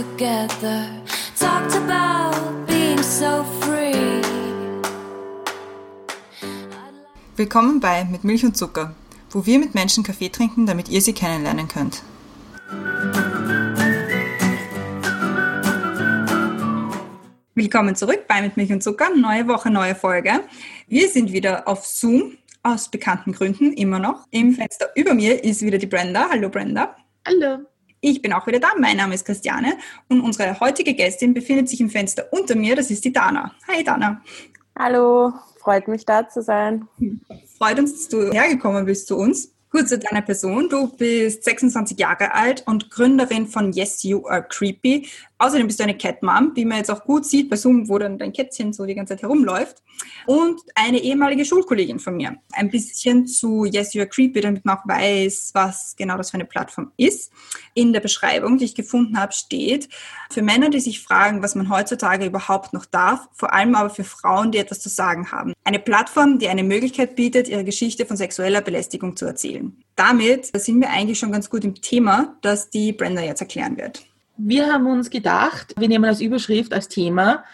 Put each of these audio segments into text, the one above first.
together. Talked about being so free. Willkommen bei Mit Milch und Zucker, wo wir mit Menschen Kaffee trinken, damit ihr sie kennenlernen könnt. Willkommen zurück bei Mit Milch und Zucker. Neue Woche, neue Folge. Wir sind wieder auf Zoom, aus bekannten Gründen, immer noch. Im Fenster über mir ist wieder die Brenda. Hallo Brenda. Hallo. Ich bin auch wieder da. Mein Name ist Christiane und unsere heutige Gästin befindet sich im Fenster unter mir. Das ist die Dana. Hi Dana. Hallo, freut mich da zu sein. Freut uns, dass du hergekommen bist zu uns. Kurz zu deiner Person. Du bist 26 Jahre alt und Gründerin von Yes You Are Creepy. Außerdem bist du eine Cat Mom, wie man jetzt auch gut sieht bei Zoom, wo dann dein Kätzchen so die ganze Zeit herumläuft. Und eine ehemalige Schulkollegin von mir. Ein bisschen zu Yes You Are Creepy, damit man auch weiß, was genau das für eine Plattform ist. In der Beschreibung, die ich gefunden habe, steht, für Männer, die sich fragen, was man heutzutage überhaupt noch darf, vor allem aber für Frauen, die etwas zu sagen haben. Eine Plattform, die eine Möglichkeit bietet, ihre Geschichte von sexueller Belästigung zu erzählen. Damit sind wir eigentlich schon ganz gut im Thema, das die Brenda jetzt erklären wird. Wir haben uns gedacht, wir nehmen als Überschrift, als Thema,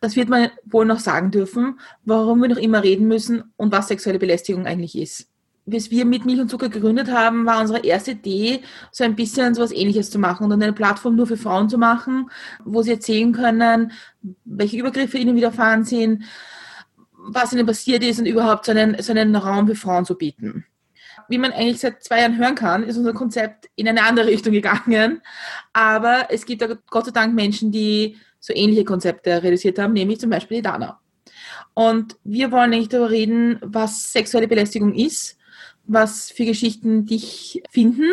das wird man wohl noch sagen dürfen, warum wir noch immer reden müssen und was sexuelle Belästigung eigentlich ist. Bis wir mit Milch und Zucker gegründet haben, war unsere erste Idee, so ein bisschen so etwas Ähnliches zu machen und eine Plattform nur für Frauen zu machen, wo sie erzählen können, welche Übergriffe ihnen widerfahren sind, was ihnen passiert ist und überhaupt so einen, so einen Raum für Frauen zu bieten wie man eigentlich seit zwei Jahren hören kann, ist unser Konzept in eine andere Richtung gegangen. Aber es gibt Gott sei Dank Menschen, die so ähnliche Konzepte realisiert haben, nämlich zum Beispiel die Dana. Und wir wollen eigentlich darüber reden, was sexuelle Belästigung ist, was für Geschichten dich finden,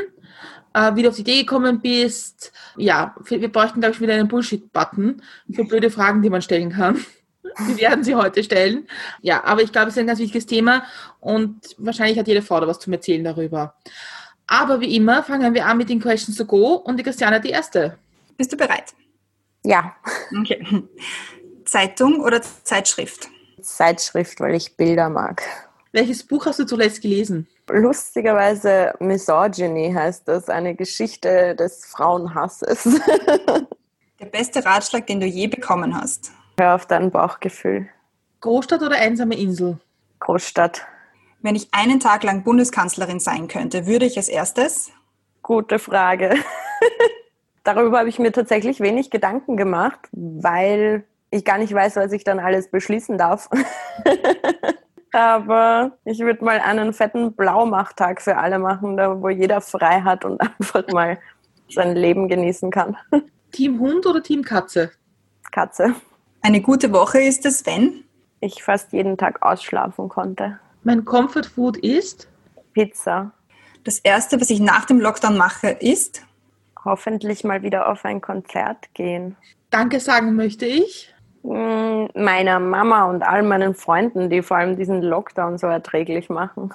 äh, wie du auf die Idee gekommen bist. Ja, wir bräuchten, glaube ich, wieder einen Bullshit-Button für blöde Fragen, die man stellen kann. Wir werden sie heute stellen. Ja, aber ich glaube, es ist ein ganz wichtiges Thema und wahrscheinlich hat jede Frau da was zu erzählen darüber. Aber wie immer fangen wir an mit den Questions to go und die Christiane die erste. Bist du bereit? Ja. Okay. Zeitung oder Zeitschrift? Zeitschrift, weil ich Bilder mag. Welches Buch hast du zuletzt gelesen? Lustigerweise Misogyny heißt das, eine Geschichte des Frauenhasses. Der beste Ratschlag, den du je bekommen hast? Hör auf dein Bauchgefühl. Großstadt oder einsame Insel? Großstadt. Wenn ich einen Tag lang Bundeskanzlerin sein könnte, würde ich als erstes? Gute Frage. Darüber habe ich mir tatsächlich wenig Gedanken gemacht, weil ich gar nicht weiß, was ich dann alles beschließen darf. Aber ich würde mal einen fetten Blaumachtag für alle machen, da wo jeder frei hat und einfach mal sein Leben genießen kann. Team Hund oder Team Katze? Katze. Eine gute Woche ist es, wenn ich fast jeden Tag ausschlafen konnte. Mein Comfort Food ist Pizza. Das erste, was ich nach dem Lockdown mache, ist hoffentlich mal wieder auf ein Konzert gehen. Danke sagen möchte ich mm, meiner Mama und all meinen Freunden, die vor allem diesen Lockdown so erträglich machen.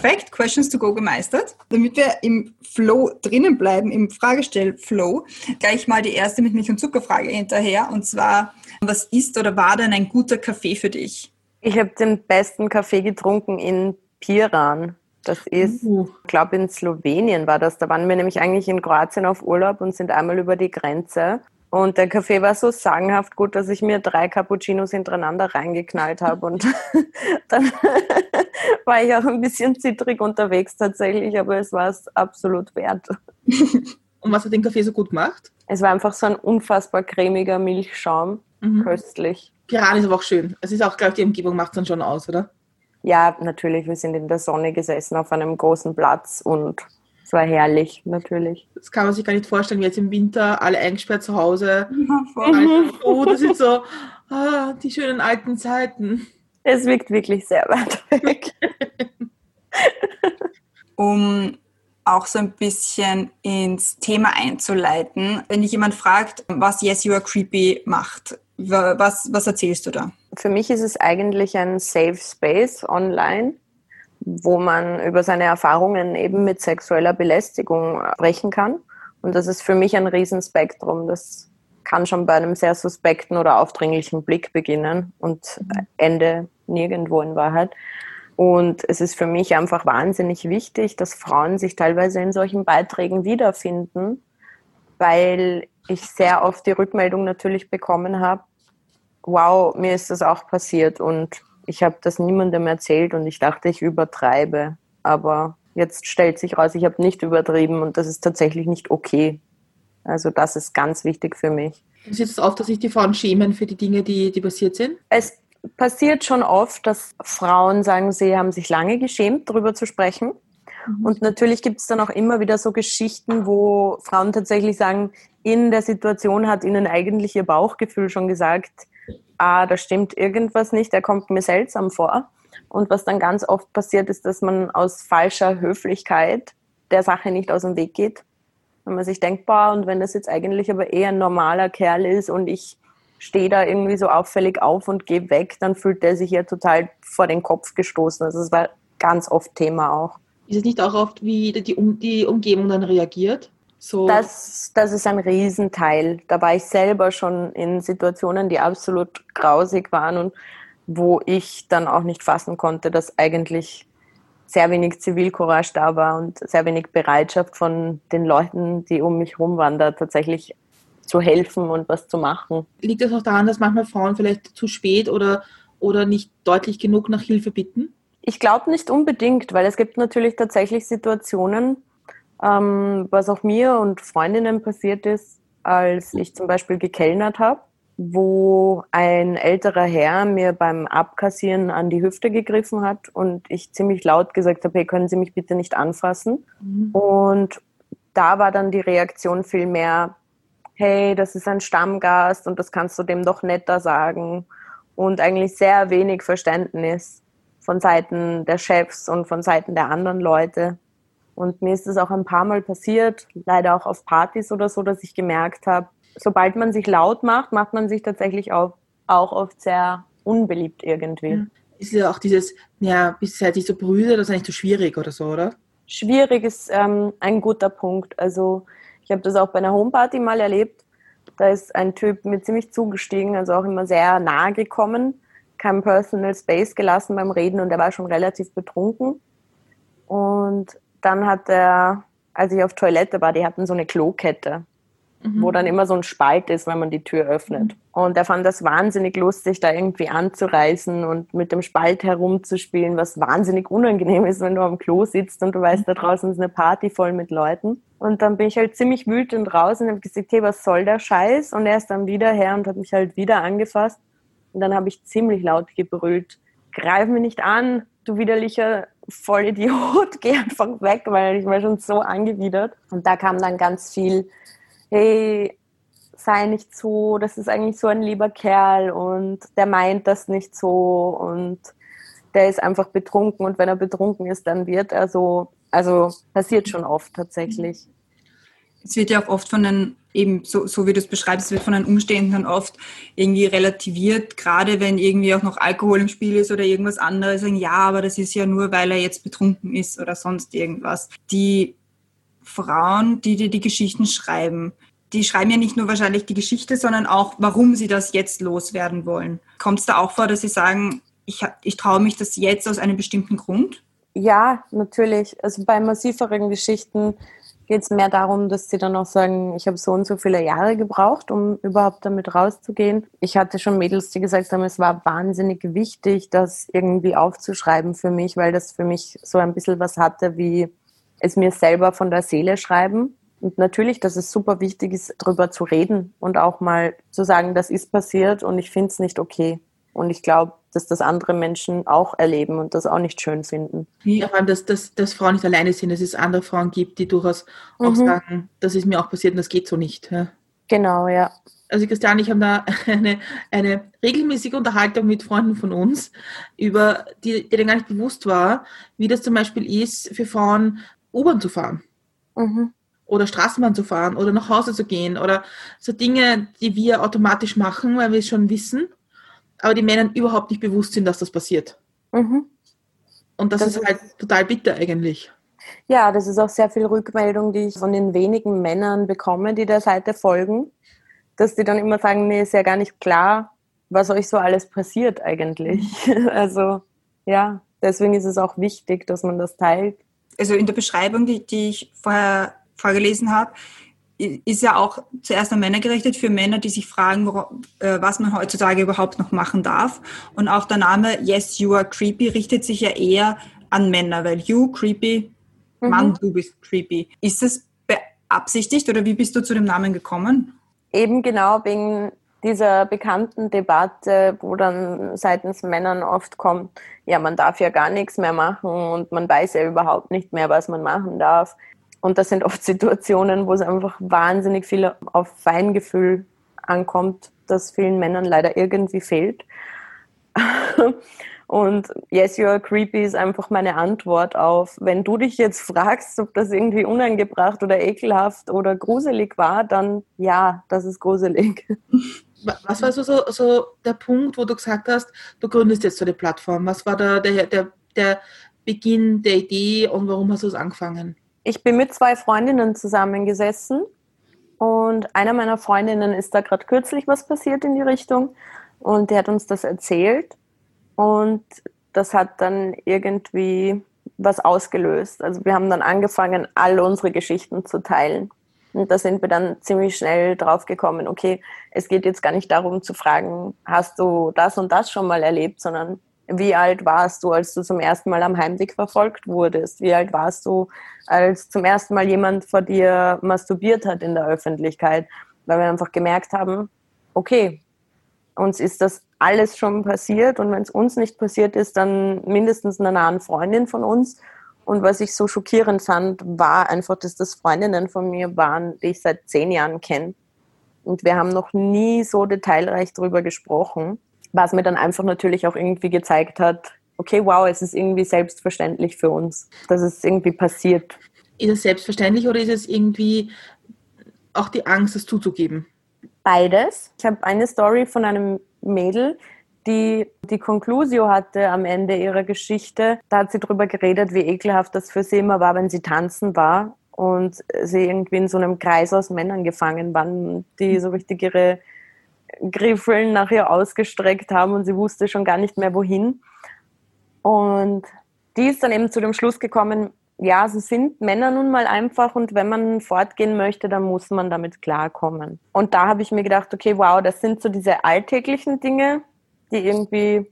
Perfekt, Questions to go gemeistert. Damit wir im Flow drinnen bleiben, im Fragestell-Flow, gleich mal die erste mit Milch- und Zuckerfrage hinterher. Und zwar, was ist oder war denn ein guter Kaffee für dich? Ich habe den besten Kaffee getrunken in Piran. Das ist, uh. ich glaube, in Slowenien war das. Da waren wir nämlich eigentlich in Kroatien auf Urlaub und sind einmal über die Grenze. Und der Kaffee war so sagenhaft gut, dass ich mir drei Cappuccinos hintereinander reingeknallt habe. Und dann war ich auch ein bisschen zittrig unterwegs tatsächlich, aber es war es absolut wert. Und was hat den Kaffee so gut gemacht? Es war einfach so ein unfassbar cremiger Milchschaum. Mhm. Köstlich. Piran ist aber auch schön. Es ist auch, glaube ich, die Umgebung macht es dann schon aus, oder? Ja, natürlich. Wir sind in der Sonne gesessen auf einem großen Platz und es war herrlich, natürlich. Das kann man sich gar nicht vorstellen, wie jetzt im Winter alle eingesperrt zu Hause. Ja, oh, das sind so ah, die schönen alten Zeiten. Es wirkt wirklich sehr weit weg. um auch so ein bisschen ins Thema einzuleiten, wenn dich jemand fragt, was Yes You Are Creepy macht, was, was erzählst du da? Für mich ist es eigentlich ein Safe Space online wo man über seine Erfahrungen eben mit sexueller Belästigung sprechen kann. Und das ist für mich ein Riesenspektrum. Das kann schon bei einem sehr suspekten oder aufdringlichen Blick beginnen und Ende nirgendwo in Wahrheit. Und es ist für mich einfach wahnsinnig wichtig, dass Frauen sich teilweise in solchen Beiträgen wiederfinden, weil ich sehr oft die Rückmeldung natürlich bekommen habe, wow, mir ist das auch passiert und ich habe das niemandem erzählt und ich dachte, ich übertreibe. Aber jetzt stellt sich raus, ich habe nicht übertrieben und das ist tatsächlich nicht okay. Also das ist ganz wichtig für mich. Sieht es oft, dass sich die Frauen schämen für die Dinge, die, die passiert sind? Es passiert schon oft, dass Frauen sagen, sie haben sich lange geschämt, darüber zu sprechen. Mhm. Und natürlich gibt es dann auch immer wieder so Geschichten, wo Frauen tatsächlich sagen, in der Situation hat ihnen eigentlich ihr Bauchgefühl schon gesagt, ah, da stimmt irgendwas nicht, der kommt mir seltsam vor. Und was dann ganz oft passiert, ist, dass man aus falscher Höflichkeit der Sache nicht aus dem Weg geht. Wenn man sich denkt, boah, und wenn das jetzt eigentlich aber eher ein normaler Kerl ist und ich stehe da irgendwie so auffällig auf und gehe weg, dann fühlt der sich ja total vor den Kopf gestoßen. Also das war ganz oft Thema auch. Ist es nicht auch oft, wie die, um die Umgebung dann reagiert? So. Das, das ist ein Riesenteil. Da war ich selber schon in Situationen, die absolut grausig waren und wo ich dann auch nicht fassen konnte, dass eigentlich sehr wenig Zivilcourage da war und sehr wenig Bereitschaft von den Leuten, die um mich herum waren, da tatsächlich zu helfen und was zu machen. Liegt das auch daran, dass manchmal Frauen vielleicht zu spät oder, oder nicht deutlich genug nach Hilfe bitten? Ich glaube nicht unbedingt, weil es gibt natürlich tatsächlich Situationen, ähm, was auch mir und Freundinnen passiert ist, als ich zum Beispiel gekellnert habe, wo ein älterer Herr mir beim Abkassieren an die Hüfte gegriffen hat und ich ziemlich laut gesagt habe, hey, können Sie mich bitte nicht anfassen? Mhm. Und da war dann die Reaktion viel mehr, hey, das ist ein Stammgast und das kannst du dem doch netter sagen. Und eigentlich sehr wenig Verständnis von Seiten der Chefs und von Seiten der anderen Leute. Und mir ist es auch ein paar Mal passiert, leider auch auf Partys oder so, dass ich gemerkt habe, sobald man sich laut macht, macht man sich tatsächlich auch, auch oft sehr unbeliebt irgendwie. Ja. Ist ja auch dieses, ja, bis seid ihr so Brüder, das ist eigentlich so schwierig oder so, oder? Schwierig ist ähm, ein guter Punkt. Also ich habe das auch bei einer Homeparty mal erlebt. Da ist ein Typ mir ziemlich zugestiegen, also auch immer sehr nahe gekommen, kein Personal Space gelassen beim Reden und er war schon relativ betrunken. Und dann hat er, als ich auf Toilette war, die hatten so eine Klokette, mhm. wo dann immer so ein Spalt ist, wenn man die Tür öffnet. Mhm. Und er fand das wahnsinnig lustig, da irgendwie anzureißen und mit dem Spalt herumzuspielen, was wahnsinnig unangenehm ist, wenn du am Klo sitzt und du weißt, da draußen ist eine Party voll mit Leuten. Und dann bin ich halt ziemlich wütend raus und habe gesagt, hey, was soll der Scheiß? Und er ist dann wieder her und hat mich halt wieder angefasst. Und dann habe ich ziemlich laut gebrüllt, greif mich nicht an, du widerlicher Vollidiot, geh einfach weg, weil ich war schon so angewidert. Und da kam dann ganz viel, hey, sei nicht so, das ist eigentlich so ein lieber Kerl und der meint das nicht so und der ist einfach betrunken und wenn er betrunken ist, dann wird er so, also passiert schon oft tatsächlich. Es wird ja auch oft von den, eben so, so wie du es beschreibst, wird von den Umständen oft irgendwie relativiert, gerade wenn irgendwie auch noch Alkohol im Spiel ist oder irgendwas anderes, sagen, ja, aber das ist ja nur, weil er jetzt betrunken ist oder sonst irgendwas. Die Frauen, die dir die Geschichten schreiben, die schreiben ja nicht nur wahrscheinlich die Geschichte, sondern auch, warum sie das jetzt loswerden wollen. Kommt es da auch vor, dass sie sagen, ich, ich traue mich das jetzt aus einem bestimmten Grund? Ja, natürlich. Also bei massiveren Geschichten geht es mehr darum, dass sie dann auch sagen, ich habe so und so viele Jahre gebraucht, um überhaupt damit rauszugehen. Ich hatte schon Mädels, die gesagt haben, es war wahnsinnig wichtig, das irgendwie aufzuschreiben für mich, weil das für mich so ein bisschen was hatte, wie es mir selber von der Seele schreiben. Und natürlich, dass es super wichtig ist, darüber zu reden und auch mal zu sagen, das ist passiert und ich finde es nicht okay. Und ich glaube, dass das andere Menschen auch erleben und das auch nicht schön finden. Ja, vor allem, dass, dass, dass Frauen nicht alleine sind, dass es andere Frauen gibt, die durchaus mhm. auch sagen, das ist mir auch passiert und das geht so nicht. Ja. Genau, ja. Also Christian, ich habe da eine, eine regelmäßige Unterhaltung mit Freunden von uns, über die, denen gar nicht bewusst war, wie das zum Beispiel ist, für Frauen U-Bahn zu fahren. Mhm. Oder Straßenbahn zu fahren oder nach Hause zu gehen oder so Dinge, die wir automatisch machen, weil wir es schon wissen aber die Männern überhaupt nicht bewusst sind, dass das passiert. Mhm. Und das, das ist halt total bitter eigentlich. Ja, das ist auch sehr viel Rückmeldung, die ich von den wenigen Männern bekomme, die der Seite folgen, dass die dann immer sagen, mir ist ja gar nicht klar, was euch so alles passiert eigentlich. also ja, deswegen ist es auch wichtig, dass man das teilt. Also in der Beschreibung, die, die ich vorher vorgelesen habe, ist ja auch zuerst an Männer gerichtet, für Männer, die sich fragen, äh, was man heutzutage überhaupt noch machen darf. Und auch der Name Yes, You Are Creepy richtet sich ja eher an Männer, weil You, Creepy, mhm. Mann, du bist creepy. Ist das beabsichtigt oder wie bist du zu dem Namen gekommen? Eben genau wegen dieser bekannten Debatte, wo dann seitens Männern oft kommt, ja, man darf ja gar nichts mehr machen und man weiß ja überhaupt nicht mehr, was man machen darf. Und das sind oft Situationen, wo es einfach wahnsinnig viel auf Feingefühl ankommt, das vielen Männern leider irgendwie fehlt. Und Yes, you are creepy ist einfach meine Antwort auf, wenn du dich jetzt fragst, ob das irgendwie unangebracht oder ekelhaft oder gruselig war, dann ja, das ist gruselig. Was war so, so, so der Punkt, wo du gesagt hast, du gründest jetzt so eine Plattform? Was war da der, der, der Beginn der Idee und warum hast du es angefangen? Ich bin mit zwei Freundinnen zusammengesessen und einer meiner Freundinnen ist da gerade kürzlich was passiert in die Richtung und die hat uns das erzählt und das hat dann irgendwie was ausgelöst. Also wir haben dann angefangen, all unsere Geschichten zu teilen. Und da sind wir dann ziemlich schnell drauf gekommen, okay, es geht jetzt gar nicht darum zu fragen, hast du das und das schon mal erlebt, sondern wie alt warst du, als du zum ersten Mal am Heimweg verfolgt wurdest? Wie alt warst du, als zum ersten Mal jemand vor dir masturbiert hat in der Öffentlichkeit? Weil wir einfach gemerkt haben, okay, uns ist das alles schon passiert und wenn es uns nicht passiert ist, dann mindestens einer nahen Freundin von uns. Und was ich so schockierend fand, war einfach, dass das Freundinnen von mir waren, die ich seit zehn Jahren kenne. Und wir haben noch nie so detailreich darüber gesprochen was mir dann einfach natürlich auch irgendwie gezeigt hat, okay, wow, es ist irgendwie selbstverständlich für uns, dass es irgendwie passiert. Ist es selbstverständlich oder ist es irgendwie auch die Angst, es zuzugeben? Beides. Ich habe eine Story von einem Mädel, die die Conclusio hatte am Ende ihrer Geschichte. Da hat sie darüber geredet, wie ekelhaft das für sie immer war, wenn sie tanzen war und sie irgendwie in so einem Kreis aus Männern gefangen waren, die so richtig ihre Griffeln nach ihr ausgestreckt haben und sie wusste schon gar nicht mehr wohin. Und die ist dann eben zu dem Schluss gekommen, ja, so sind Männer nun mal einfach und wenn man fortgehen möchte, dann muss man damit klarkommen. Und da habe ich mir gedacht, okay, wow, das sind so diese alltäglichen Dinge, die irgendwie,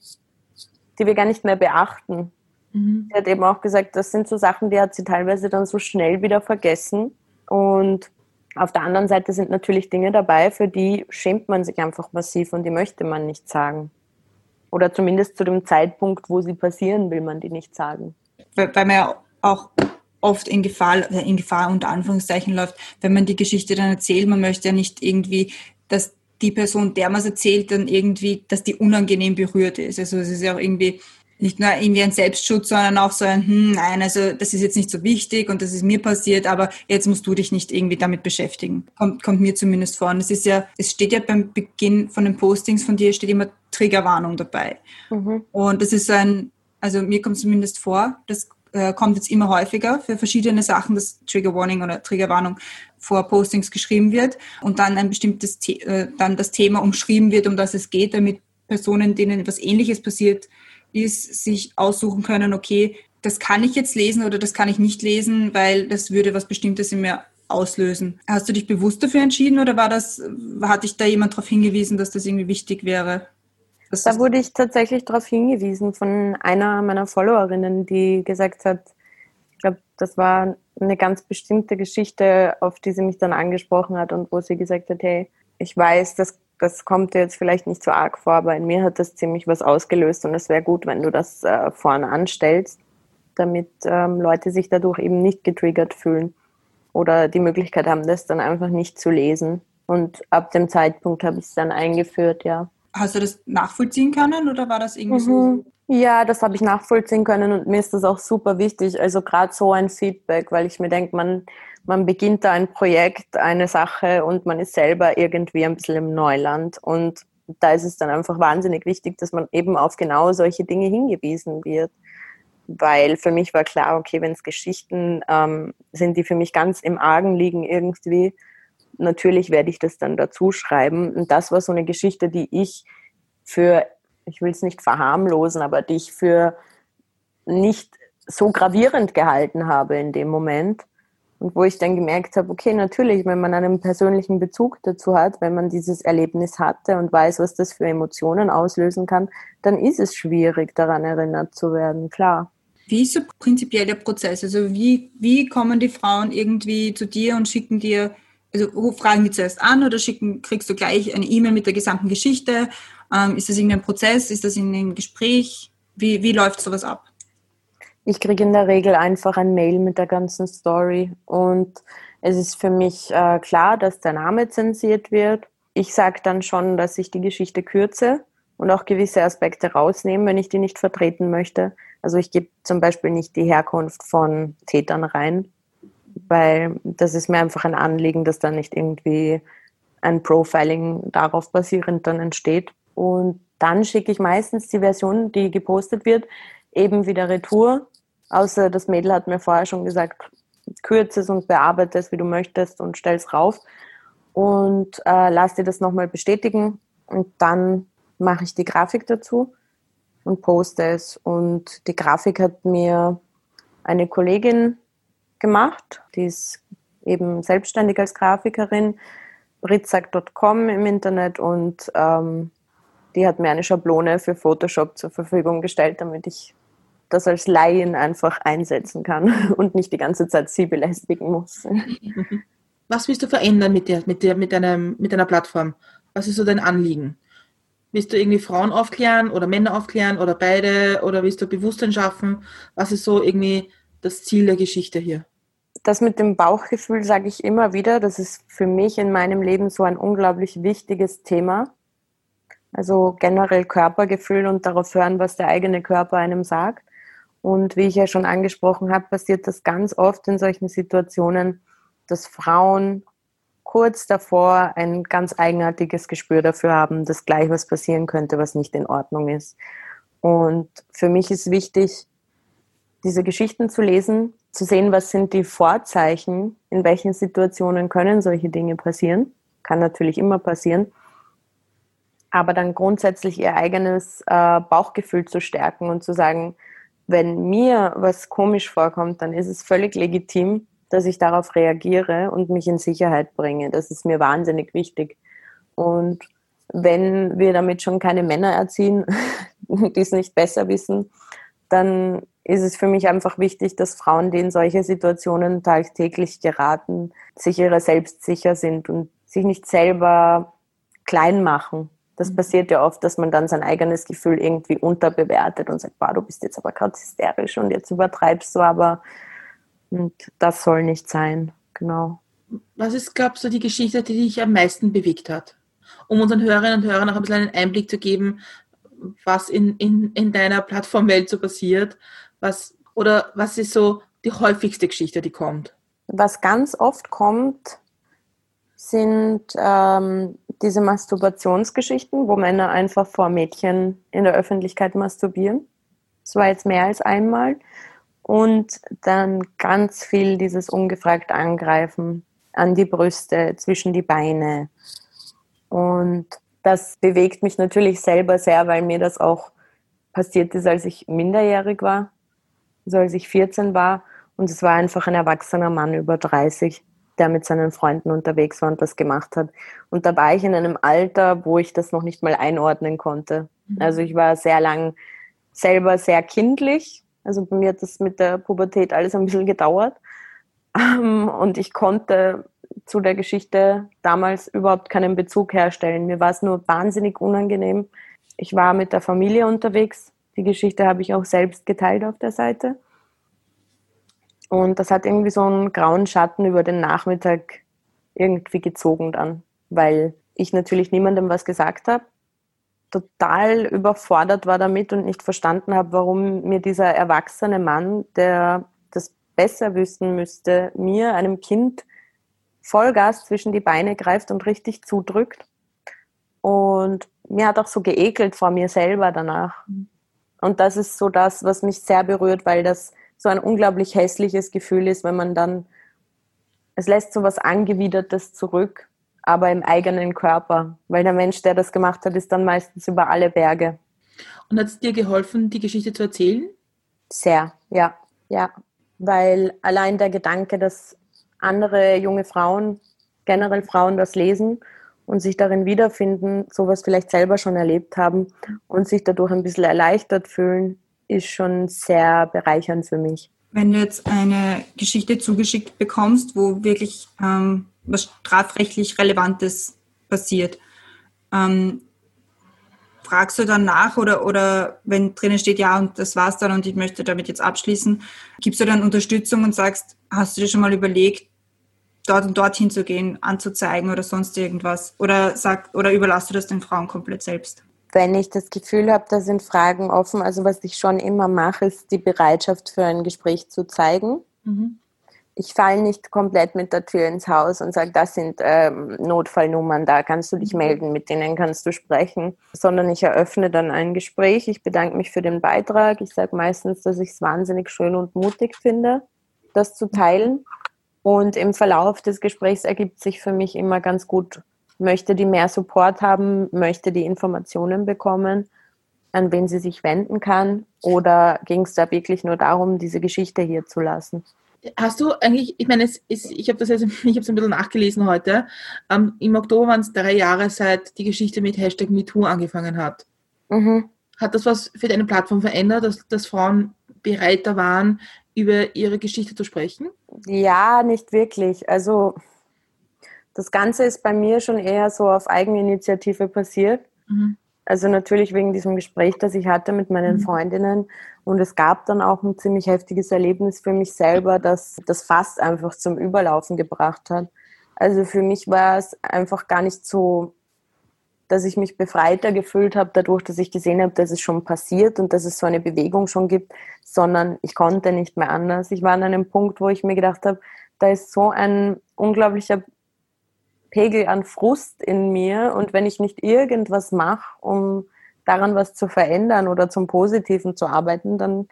die wir gar nicht mehr beachten. Mhm. Sie hat eben auch gesagt, das sind so Sachen, die hat sie teilweise dann so schnell wieder vergessen. Und auf der anderen Seite sind natürlich Dinge dabei, für die schämt man sich einfach massiv und die möchte man nicht sagen. Oder zumindest zu dem Zeitpunkt, wo sie passieren, will man die nicht sagen. Weil, man ja auch oft in Gefahr, in Gefahr unter Anführungszeichen läuft, wenn man die Geschichte dann erzählt. Man möchte ja nicht irgendwie, dass die Person, der man es erzählt, dann irgendwie, dass die unangenehm berührt ist. Also es ist ja auch irgendwie nicht nur irgendwie ein Selbstschutz, sondern auch so ein, hm, nein, also das ist jetzt nicht so wichtig und das ist mir passiert, aber jetzt musst du dich nicht irgendwie damit beschäftigen. Kommt, kommt mir zumindest vor. Und es ist ja, es steht ja beim Beginn von den Postings von dir, steht immer Triggerwarnung dabei. Mhm. Und das ist so ein, also mir kommt zumindest vor, das äh, kommt jetzt immer häufiger für verschiedene Sachen, dass Trigger Warning oder Triggerwarnung vor Postings geschrieben wird und dann ein bestimmtes, The äh, dann das Thema umschrieben wird, um das es geht, damit Personen, denen etwas Ähnliches passiert, ist, sich aussuchen können, okay, das kann ich jetzt lesen oder das kann ich nicht lesen, weil das würde was Bestimmtes in mir auslösen. Hast du dich bewusst dafür entschieden oder war das, hat dich da jemand darauf hingewiesen, dass das irgendwie wichtig wäre? Da wurde ich tatsächlich darauf hingewiesen von einer meiner Followerinnen, die gesagt hat, ich glaube, das war eine ganz bestimmte Geschichte, auf die sie mich dann angesprochen hat und wo sie gesagt hat, hey, ich weiß, das das kommt dir jetzt vielleicht nicht so arg vor, aber in mir hat das ziemlich was ausgelöst und es wäre gut, wenn du das äh, vorne anstellst, damit ähm, Leute sich dadurch eben nicht getriggert fühlen oder die Möglichkeit haben, das dann einfach nicht zu lesen. Und ab dem Zeitpunkt habe ich es dann eingeführt, ja. Hast du das nachvollziehen können oder war das irgendwie mhm. so? Ja, das habe ich nachvollziehen können und mir ist das auch super wichtig. Also gerade so ein Feedback, weil ich mir denke, man man beginnt da ein Projekt, eine Sache und man ist selber irgendwie ein bisschen im Neuland. Und da ist es dann einfach wahnsinnig wichtig, dass man eben auf genau solche Dinge hingewiesen wird. Weil für mich war klar, okay, wenn es Geschichten ähm, sind, die für mich ganz im Argen liegen irgendwie, natürlich werde ich das dann dazu schreiben. Und das war so eine Geschichte, die ich für, ich will es nicht verharmlosen, aber die ich für nicht so gravierend gehalten habe in dem Moment. Und wo ich dann gemerkt habe, okay, natürlich, wenn man einen persönlichen Bezug dazu hat, wenn man dieses Erlebnis hatte und weiß, was das für Emotionen auslösen kann, dann ist es schwierig, daran erinnert zu werden, klar. Wie ist so prinzipiell der Prozess? Also wie, wie kommen die Frauen irgendwie zu dir und schicken dir, also fragen die zuerst an oder schicken, kriegst du gleich eine E-Mail mit der gesamten Geschichte? Ähm, ist das irgendein Prozess? Ist das in einem Gespräch? Wie, wie läuft sowas ab? Ich kriege in der Regel einfach ein Mail mit der ganzen Story und es ist für mich äh, klar, dass der Name zensiert wird. Ich sage dann schon, dass ich die Geschichte kürze und auch gewisse Aspekte rausnehme, wenn ich die nicht vertreten möchte. Also ich gebe zum Beispiel nicht die Herkunft von Tätern rein, weil das ist mir einfach ein Anliegen, dass da nicht irgendwie ein Profiling darauf basierend dann entsteht. Und dann schicke ich meistens die Version, die gepostet wird, eben wieder retour Außer das Mädel hat mir vorher schon gesagt, kürze es und bearbeite es, wie du möchtest und stell es rauf. Und äh, lass dir das nochmal bestätigen. Und dann mache ich die Grafik dazu und poste es. Und die Grafik hat mir eine Kollegin gemacht, die ist eben selbstständig als Grafikerin, ritzak.com im Internet und ähm, die hat mir eine Schablone für Photoshop zur Verfügung gestellt, damit ich das als Laien einfach einsetzen kann und nicht die ganze Zeit sie belästigen muss. Was willst du verändern mit, der, mit, der, mit, deinem, mit deiner Plattform? Was ist so dein Anliegen? Willst du irgendwie Frauen aufklären oder Männer aufklären oder beide? Oder willst du Bewusstsein schaffen? Was ist so irgendwie das Ziel der Geschichte hier? Das mit dem Bauchgefühl sage ich immer wieder. Das ist für mich in meinem Leben so ein unglaublich wichtiges Thema. Also generell Körpergefühl und darauf hören, was der eigene Körper einem sagt. Und wie ich ja schon angesprochen habe, passiert das ganz oft in solchen Situationen, dass Frauen kurz davor ein ganz eigenartiges Gespür dafür haben, dass gleich was passieren könnte, was nicht in Ordnung ist. Und für mich ist wichtig, diese Geschichten zu lesen, zu sehen, was sind die Vorzeichen, in welchen Situationen können solche Dinge passieren. Kann natürlich immer passieren. Aber dann grundsätzlich ihr eigenes äh, Bauchgefühl zu stärken und zu sagen, wenn mir was komisch vorkommt, dann ist es völlig legitim, dass ich darauf reagiere und mich in Sicherheit bringe. Das ist mir wahnsinnig wichtig. Und wenn wir damit schon keine Männer erziehen, die es nicht besser wissen, dann ist es für mich einfach wichtig, dass Frauen, die in solche Situationen tagtäglich geraten, sich ihrer selbst sicher sind und sich nicht selber klein machen das mhm. passiert ja oft, dass man dann sein eigenes Gefühl irgendwie unterbewertet und sagt, du bist jetzt aber gerade hysterisch und jetzt übertreibst du aber. Und das soll nicht sein, genau. Was ist, glaubst du, die Geschichte, die dich am meisten bewegt hat? Um unseren Hörerinnen und Hörern noch ein bisschen einen Einblick zu geben, was in, in, in deiner Plattformwelt so passiert. Was, oder was ist so die häufigste Geschichte, die kommt? Was ganz oft kommt, sind ähm, diese Masturbationsgeschichten, wo Männer einfach vor Mädchen in der Öffentlichkeit masturbieren. Das war jetzt mehr als einmal. Und dann ganz viel dieses ungefragt Angreifen an die Brüste, zwischen die Beine. Und das bewegt mich natürlich selber sehr, weil mir das auch passiert ist, als ich minderjährig war, also als ich 14 war. Und es war einfach ein erwachsener Mann über 30, der mit seinen Freunden unterwegs war und das gemacht hat. Und da war ich in einem Alter, wo ich das noch nicht mal einordnen konnte. Mhm. Also ich war sehr lang selber sehr kindlich. Also bei mir hat das mit der Pubertät alles ein bisschen gedauert. Ähm, und ich konnte zu der Geschichte damals überhaupt keinen Bezug herstellen. Mir war es nur wahnsinnig unangenehm. Ich war mit der Familie unterwegs. Die Geschichte habe ich auch selbst geteilt auf der Seite. Und das hat irgendwie so einen grauen Schatten über den Nachmittag irgendwie gezogen dann, weil ich natürlich niemandem was gesagt habe, total überfordert war damit und nicht verstanden habe, warum mir dieser erwachsene Mann, der das besser wissen müsste, mir, einem Kind, Vollgas zwischen die Beine greift und richtig zudrückt. Und mir hat auch so geekelt vor mir selber danach. Und das ist so das, was mich sehr berührt, weil das so ein unglaublich hässliches Gefühl ist, wenn man dann, es lässt so was Angewidertes zurück, aber im eigenen Körper, weil der Mensch, der das gemacht hat, ist dann meistens über alle Berge. Und hat es dir geholfen, die Geschichte zu erzählen? Sehr, ja, ja. Weil allein der Gedanke, dass andere junge Frauen, generell Frauen das lesen und sich darin wiederfinden, sowas vielleicht selber schon erlebt haben und sich dadurch ein bisschen erleichtert fühlen, ist schon sehr bereichernd für mich. Wenn du jetzt eine Geschichte zugeschickt bekommst, wo wirklich ähm, was strafrechtlich Relevantes passiert, ähm, fragst du dann nach oder, oder wenn drinnen steht, ja, und das war's dann und ich möchte damit jetzt abschließen, gibst du dann Unterstützung und sagst, hast du dir schon mal überlegt, dort und dorthin zu gehen, anzuzeigen oder sonst irgendwas? Oder, sag, oder überlasst du das den Frauen komplett selbst? Wenn ich das Gefühl habe, da sind Fragen offen, also was ich schon immer mache, ist die Bereitschaft für ein Gespräch zu zeigen. Mhm. Ich falle nicht komplett mit der Tür ins Haus und sage, das sind ähm, Notfallnummern, da kannst du dich mhm. melden, mit denen kannst du sprechen, sondern ich eröffne dann ein Gespräch. Ich bedanke mich für den Beitrag. Ich sage meistens, dass ich es wahnsinnig schön und mutig finde, das zu teilen. Und im Verlauf des Gesprächs ergibt sich für mich immer ganz gut, möchte die mehr Support haben, möchte die Informationen bekommen, an wen sie sich wenden kann, oder ging es da wirklich nur darum, diese Geschichte hier zu lassen? Hast du eigentlich, ich meine, ist, ich habe das jetzt, ich habe es ein bisschen nachgelesen heute. Ähm, Im Oktober waren es drei Jahre, seit die Geschichte mit Hashtag MeToo angefangen hat. Mhm. Hat das was für deine Plattform verändert, dass, dass Frauen bereiter waren, über ihre Geschichte zu sprechen? Ja, nicht wirklich. Also das Ganze ist bei mir schon eher so auf Eigeninitiative passiert. Mhm. Also natürlich wegen diesem Gespräch, das ich hatte mit meinen mhm. Freundinnen. Und es gab dann auch ein ziemlich heftiges Erlebnis für mich selber, das das fast einfach zum Überlaufen gebracht hat. Also für mich war es einfach gar nicht so dass ich mich befreiter gefühlt habe, dadurch, dass ich gesehen habe, dass es schon passiert und dass es so eine Bewegung schon gibt, sondern ich konnte nicht mehr anders. Ich war an einem Punkt, wo ich mir gedacht habe, da ist so ein unglaublicher Pegel an Frust in mir und wenn ich nicht irgendwas mache, um daran was zu verändern oder zum Positiven zu arbeiten, dann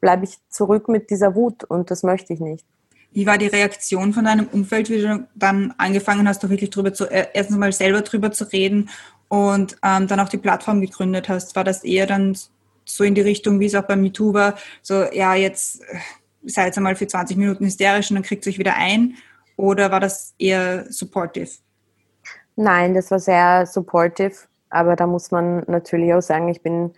bleibe ich zurück mit dieser Wut und das möchte ich nicht. Wie war die Reaktion von deinem Umfeld, wie du dann angefangen hast, doch wirklich drüber zu, äh, erstens mal selber drüber zu reden und ähm, dann auch die Plattform gegründet hast, war das eher dann so in die Richtung, wie es auch bei MeToo war, so, ja, jetzt äh, seid jetzt einmal für 20 Minuten hysterisch und dann kriegt es euch wieder ein? Oder war das eher supportive? Nein, das war sehr supportive, aber da muss man natürlich auch sagen, ich bin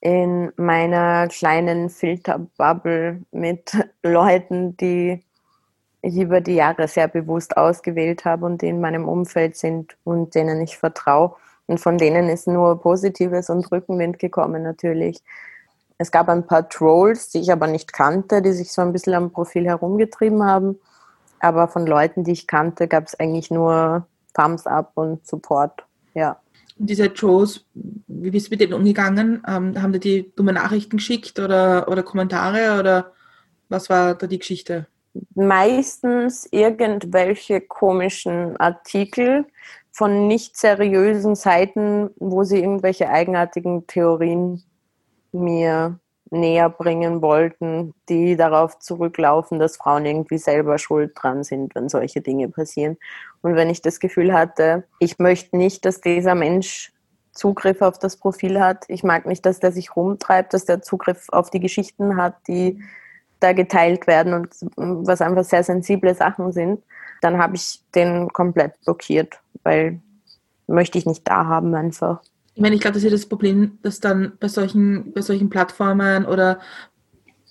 in meiner kleinen Filterbubble mit Leuten, die ich über die Jahre sehr bewusst ausgewählt habe und die in meinem Umfeld sind und denen ich vertraue. Und von denen ist nur Positives und Rückenwind gekommen natürlich. Es gab ein paar Trolls, die ich aber nicht kannte, die sich so ein bisschen am Profil herumgetrieben haben. Aber von Leuten, die ich kannte, gab es eigentlich nur Thumbs up und Support. Ja. Und diese Trolls, wie bist du mit denen umgegangen? Ähm, haben die die dumme Nachrichten geschickt oder, oder Kommentare oder was war da die Geschichte? Meistens irgendwelche komischen Artikel, von nicht seriösen Seiten, wo sie irgendwelche eigenartigen Theorien mir näher bringen wollten, die darauf zurücklaufen, dass Frauen irgendwie selber schuld dran sind, wenn solche Dinge passieren. Und wenn ich das Gefühl hatte, ich möchte nicht, dass dieser Mensch Zugriff auf das Profil hat, ich mag nicht, dass der sich rumtreibt, dass der Zugriff auf die Geschichten hat, die da geteilt werden und was einfach sehr sensible Sachen sind, dann habe ich den komplett blockiert, weil möchte ich nicht da haben einfach. Ich meine, ich glaube, das ist das Problem, dass dann bei solchen, bei solchen Plattformen oder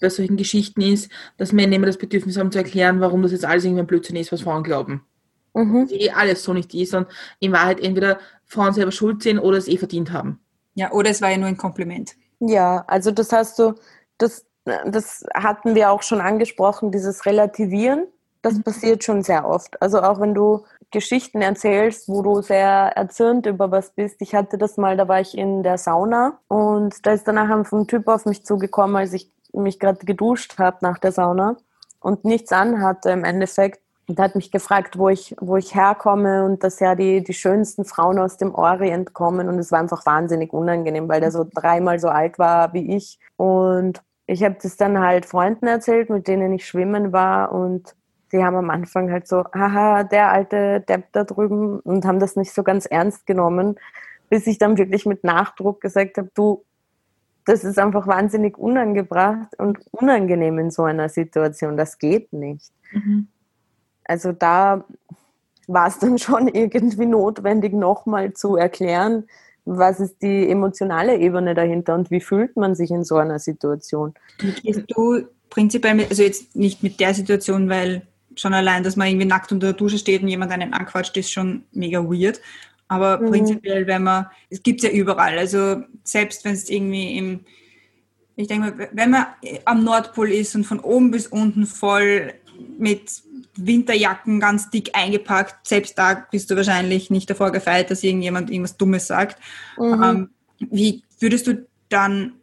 bei solchen Geschichten ist, dass Männer immer das Bedürfnis haben zu erklären, warum das jetzt alles irgendwie ein Blödsinn ist, was Frauen glauben. Mhm. Die alles so nicht ist und in Wahrheit entweder Frauen selber schuld sind oder es eh verdient haben. Ja, oder es war ja nur ein Kompliment. Ja, also das hast du, das, das hatten wir auch schon angesprochen, dieses Relativieren das mhm. passiert schon sehr oft. Also auch wenn du Geschichten erzählst, wo du sehr erzürnt über was bist. Ich hatte das mal, da war ich in der Sauna und da ist danach ein Typ auf mich zugekommen, als ich mich gerade geduscht habe nach der Sauna und nichts anhatte im Endeffekt. Und hat mich gefragt, wo ich, wo ich herkomme und dass ja die, die schönsten Frauen aus dem Orient kommen. Und es war einfach wahnsinnig unangenehm, weil der so dreimal so alt war wie ich. Und ich habe das dann halt Freunden erzählt, mit denen ich schwimmen war. Und die haben am Anfang halt so, haha, der alte Depp da drüben und haben das nicht so ganz ernst genommen, bis ich dann wirklich mit Nachdruck gesagt habe, du, das ist einfach wahnsinnig unangebracht und unangenehm in so einer Situation. Das geht nicht. Mhm. Also da war es dann schon irgendwie notwendig, nochmal zu erklären, was ist die emotionale Ebene dahinter und wie fühlt man sich in so einer Situation. Gehst du prinzipiell, mit, also jetzt nicht mit der Situation, weil schon allein, dass man irgendwie nackt unter der Dusche steht und jemand einen anquatscht, ist schon mega weird. Aber mhm. prinzipiell, wenn man, es gibt es ja überall, also selbst wenn es irgendwie im, ich denke mal, wenn man am Nordpol ist und von oben bis unten voll mit Winterjacken ganz dick eingepackt, selbst da bist du wahrscheinlich nicht davor gefeit, dass irgendjemand irgendwas Dummes sagt. Mhm. Ähm, wie würdest du dann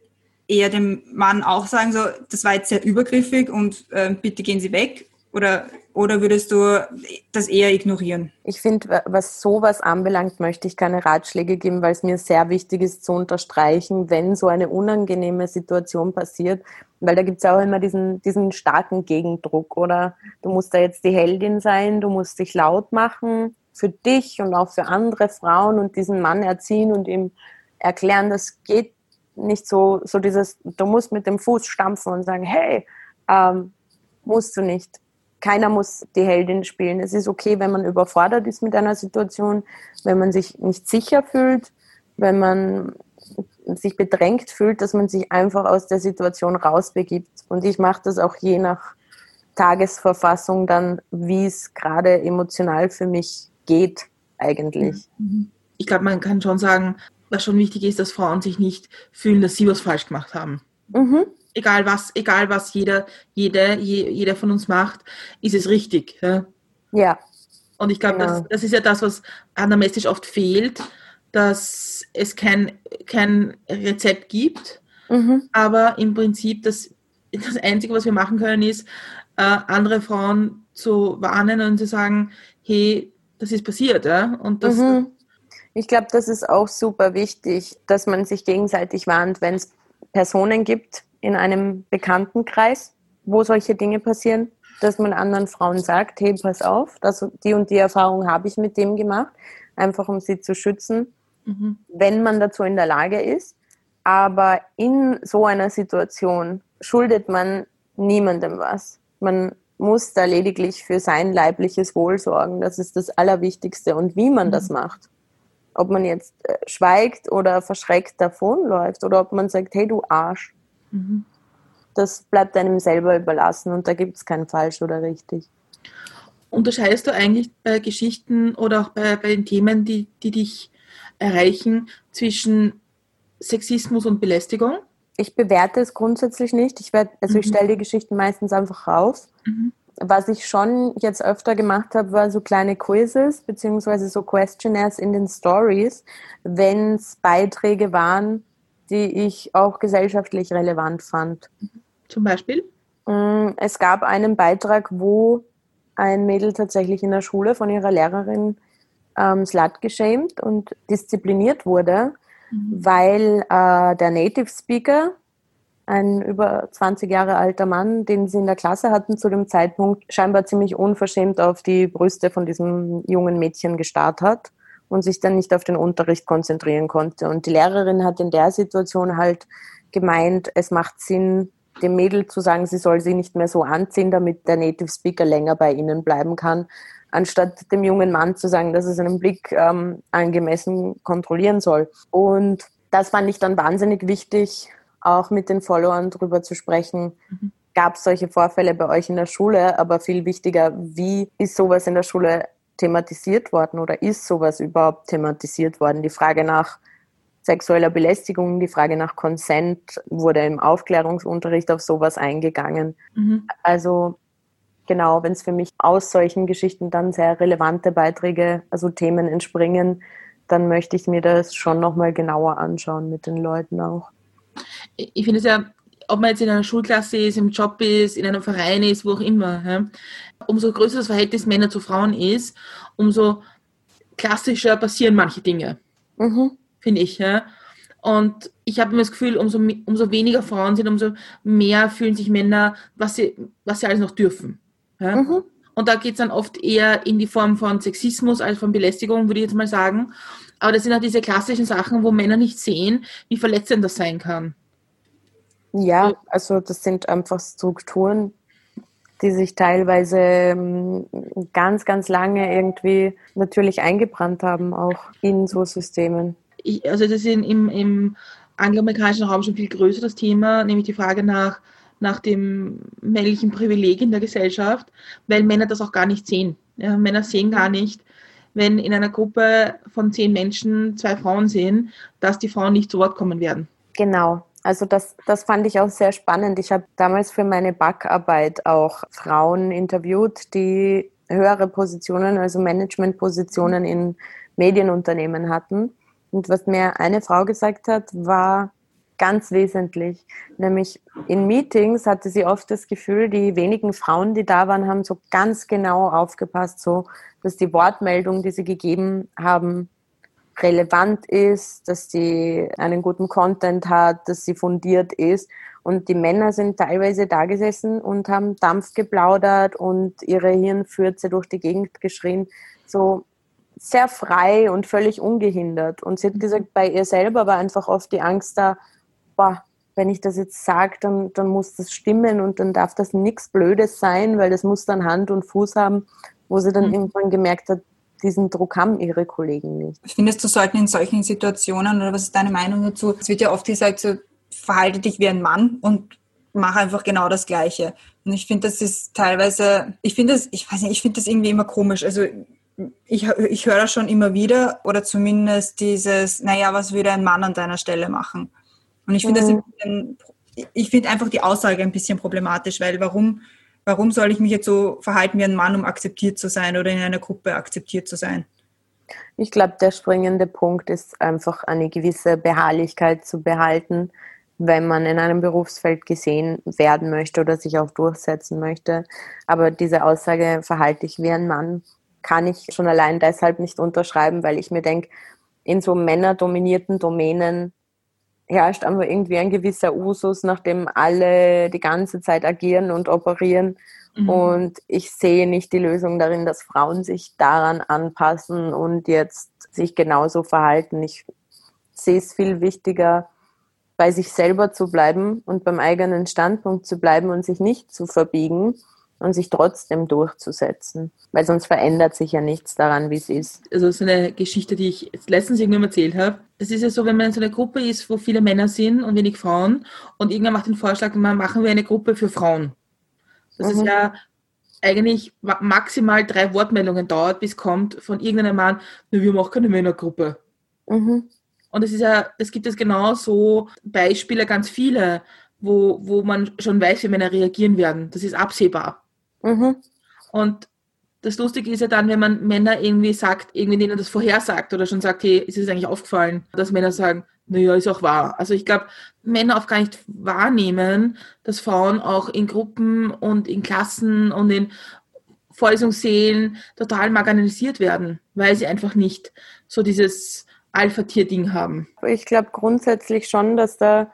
eher dem Mann auch sagen, so, das war jetzt sehr übergriffig und äh, bitte gehen Sie weg? Oder, oder würdest du das eher ignorieren? Ich finde, was sowas anbelangt, möchte ich keine Ratschläge geben, weil es mir sehr wichtig ist zu unterstreichen, wenn so eine unangenehme Situation passiert, weil da gibt es auch immer diesen, diesen starken Gegendruck, oder? Du musst da jetzt die Heldin sein, du musst dich laut machen für dich und auch für andere Frauen und diesen Mann erziehen und ihm erklären, das geht nicht so, so dieses, du musst mit dem Fuß stampfen und sagen, hey, ähm, musst du nicht keiner muss die Heldin spielen. Es ist okay, wenn man überfordert ist mit einer Situation, wenn man sich nicht sicher fühlt, wenn man sich bedrängt fühlt, dass man sich einfach aus der Situation rausbegibt. Und ich mache das auch je nach Tagesverfassung dann, wie es gerade emotional für mich geht eigentlich. Mhm. Ich glaube, man kann schon sagen, was schon wichtig ist, dass Frauen sich nicht fühlen, dass sie was falsch gemacht haben. Mhm egal was, egal was jeder, jede, jeder von uns macht, ist es richtig. Ja. ja. Und ich glaube, genau. das, das ist ja das, was anamnestisch oft fehlt, dass es kein, kein Rezept gibt, mhm. aber im Prinzip das, das Einzige, was wir machen können, ist, äh, andere Frauen zu warnen und zu sagen, hey, das ist passiert. Ja? Und das, mhm. Ich glaube, das ist auch super wichtig, dass man sich gegenseitig warnt, wenn es Personen gibt, in einem Bekanntenkreis, wo solche Dinge passieren, dass man anderen Frauen sagt, hey, pass auf, das, die und die Erfahrung habe ich mit dem gemacht, einfach um sie zu schützen, mhm. wenn man dazu in der Lage ist. Aber in so einer Situation schuldet man niemandem was. Man muss da lediglich für sein leibliches Wohl sorgen. Das ist das Allerwichtigste. Und wie man mhm. das macht, ob man jetzt äh, schweigt oder verschreckt davonläuft oder ob man sagt, hey du Arsch, Mhm. Das bleibt einem selber überlassen und da gibt es kein falsch oder richtig. Unterscheidest du eigentlich bei Geschichten oder auch bei, bei den Themen, die, die dich erreichen, zwischen Sexismus und Belästigung? Ich bewerte es grundsätzlich nicht. Ich werd, also mhm. ich stelle die Geschichten meistens einfach raus. Mhm. Was ich schon jetzt öfter gemacht habe, war so kleine Quizzes beziehungsweise so Questionnaires in den Stories, wenn es Beiträge waren, die ich auch gesellschaftlich relevant fand. Zum Beispiel? Mm, es gab einen Beitrag, wo ein Mädel tatsächlich in der Schule von ihrer Lehrerin ähm, slut geschämt und diszipliniert wurde, mhm. weil äh, der Native Speaker, ein über 20 Jahre alter Mann, den sie in der Klasse hatten zu dem Zeitpunkt, scheinbar ziemlich unverschämt auf die Brüste von diesem jungen Mädchen gestarrt hat und sich dann nicht auf den Unterricht konzentrieren konnte. Und die Lehrerin hat in der Situation halt gemeint, es macht Sinn, dem Mädel zu sagen, sie soll sie nicht mehr so anziehen, damit der Native Speaker länger bei ihnen bleiben kann, anstatt dem jungen Mann zu sagen, dass er seinen Blick ähm, angemessen kontrollieren soll. Und das fand ich dann wahnsinnig wichtig, auch mit den Followern darüber zu sprechen. Mhm. Gab es solche Vorfälle bei euch in der Schule? Aber viel wichtiger, wie ist sowas in der Schule thematisiert worden oder ist sowas überhaupt thematisiert worden? Die Frage nach sexueller Belästigung, die Frage nach Consent wurde im Aufklärungsunterricht auf sowas eingegangen. Mhm. Also genau, wenn es für mich aus solchen Geschichten dann sehr relevante Beiträge, also Themen entspringen, dann möchte ich mir das schon nochmal genauer anschauen mit den Leuten auch. Ich finde es ja ob man jetzt in einer Schulklasse ist, im Job ist, in einem Verein ist, wo auch immer, ja, umso größer das Verhältnis Männer zu Frauen ist, umso klassischer passieren manche Dinge, mhm. finde ich. Ja. Und ich habe immer das Gefühl, umso, umso weniger Frauen sind, umso mehr fühlen sich Männer, was sie, was sie alles noch dürfen. Ja. Mhm. Und da geht es dann oft eher in die Form von Sexismus als von Belästigung, würde ich jetzt mal sagen. Aber das sind auch diese klassischen Sachen, wo Männer nicht sehen, wie verletzend das sein kann. Ja, also das sind einfach Strukturen, die sich teilweise ähm, ganz, ganz lange irgendwie natürlich eingebrannt haben, auch in so Systemen. Ich, also das ist im, im angloamerikanischen Raum schon viel größer das Thema, nämlich die Frage nach, nach dem männlichen Privileg in der Gesellschaft, weil Männer das auch gar nicht sehen. Ja, Männer sehen gar nicht, wenn in einer Gruppe von zehn Menschen zwei Frauen sehen, dass die Frauen nicht zu Wort kommen werden. Genau, also das, das fand ich auch sehr spannend. Ich habe damals für meine Backarbeit auch Frauen interviewt, die höhere Positionen, also Managementpositionen in Medienunternehmen hatten. Und was mir eine Frau gesagt hat, war ganz wesentlich. Nämlich in Meetings hatte sie oft das Gefühl, die wenigen Frauen, die da waren, haben so ganz genau aufgepasst, so dass die Wortmeldung, die sie gegeben haben, relevant ist, dass sie einen guten Content hat, dass sie fundiert ist. Und die Männer sind teilweise da gesessen und haben Dampf geplaudert und ihre Hirnfürze durch die Gegend geschrien. So sehr frei und völlig ungehindert. Und sie hat gesagt, bei ihr selber war einfach oft die Angst da, boah, wenn ich das jetzt sage, dann, dann muss das stimmen und dann darf das nichts Blödes sein, weil das muss dann Hand und Fuß haben, wo sie dann mhm. irgendwann gemerkt hat, diesen Druck haben ihre Kollegen nicht. Findest du, sollten in solchen Situationen, oder was ist deine Meinung dazu? Es wird ja oft gesagt, so, verhalte dich wie ein Mann und mach einfach genau das Gleiche. Und ich finde, das ist teilweise, ich finde das, ich weiß nicht, ich finde das irgendwie immer komisch. Also ich, ich höre das schon immer wieder, oder zumindest dieses, naja, was würde ein Mann an deiner Stelle machen? Und ich finde mhm. das, ich finde einfach die Aussage ein bisschen problematisch, weil warum warum soll ich mich jetzt so verhalten wie ein Mann, um akzeptiert zu sein oder in einer Gruppe akzeptiert zu sein? Ich glaube, der springende Punkt ist einfach eine gewisse Beharrlichkeit zu behalten, wenn man in einem Berufsfeld gesehen werden möchte oder sich auch durchsetzen möchte. Aber diese Aussage, verhalte ich wie ein Mann, kann ich schon allein deshalb nicht unterschreiben, weil ich mir denke, in so männerdominierten Domänen herrscht einfach irgendwie ein gewisser Usus, nachdem alle die ganze Zeit agieren und operieren. Mhm. Und ich sehe nicht die Lösung darin, dass Frauen sich daran anpassen und jetzt sich genauso verhalten. Ich sehe es viel wichtiger, bei sich selber zu bleiben und beim eigenen Standpunkt zu bleiben und sich nicht zu verbiegen und sich trotzdem durchzusetzen. Weil sonst verändert sich ja nichts daran, wie es ist. Also so eine Geschichte, die ich letztens irgendwann erzählt habe. Das ist ja so, wenn man in so einer Gruppe ist, wo viele Männer sind und wenig Frauen und irgendwann macht den Vorschlag, machen wir eine Gruppe für Frauen. Das mhm. ist ja eigentlich maximal drei Wortmeldungen dauert, bis kommt von irgendeinem Mann, wir machen keine Männergruppe. Mhm. Und es ist ja, es gibt es genau so Beispiele, ganz viele, wo, wo man schon weiß, wie Männer reagieren werden. Das ist absehbar. Mhm. Und das Lustige ist ja dann, wenn man Männer irgendwie sagt, irgendwie denen das vorhersagt oder schon sagt, hey, ist es eigentlich aufgefallen, dass Männer sagen, naja, ist auch wahr. Also ich glaube, Männer auch gar nicht wahrnehmen, dass Frauen auch in Gruppen und in Klassen und in Vorlesungssälen total marginalisiert werden, weil sie einfach nicht so dieses Alpha-Tier-Ding haben. Ich glaube grundsätzlich schon, dass da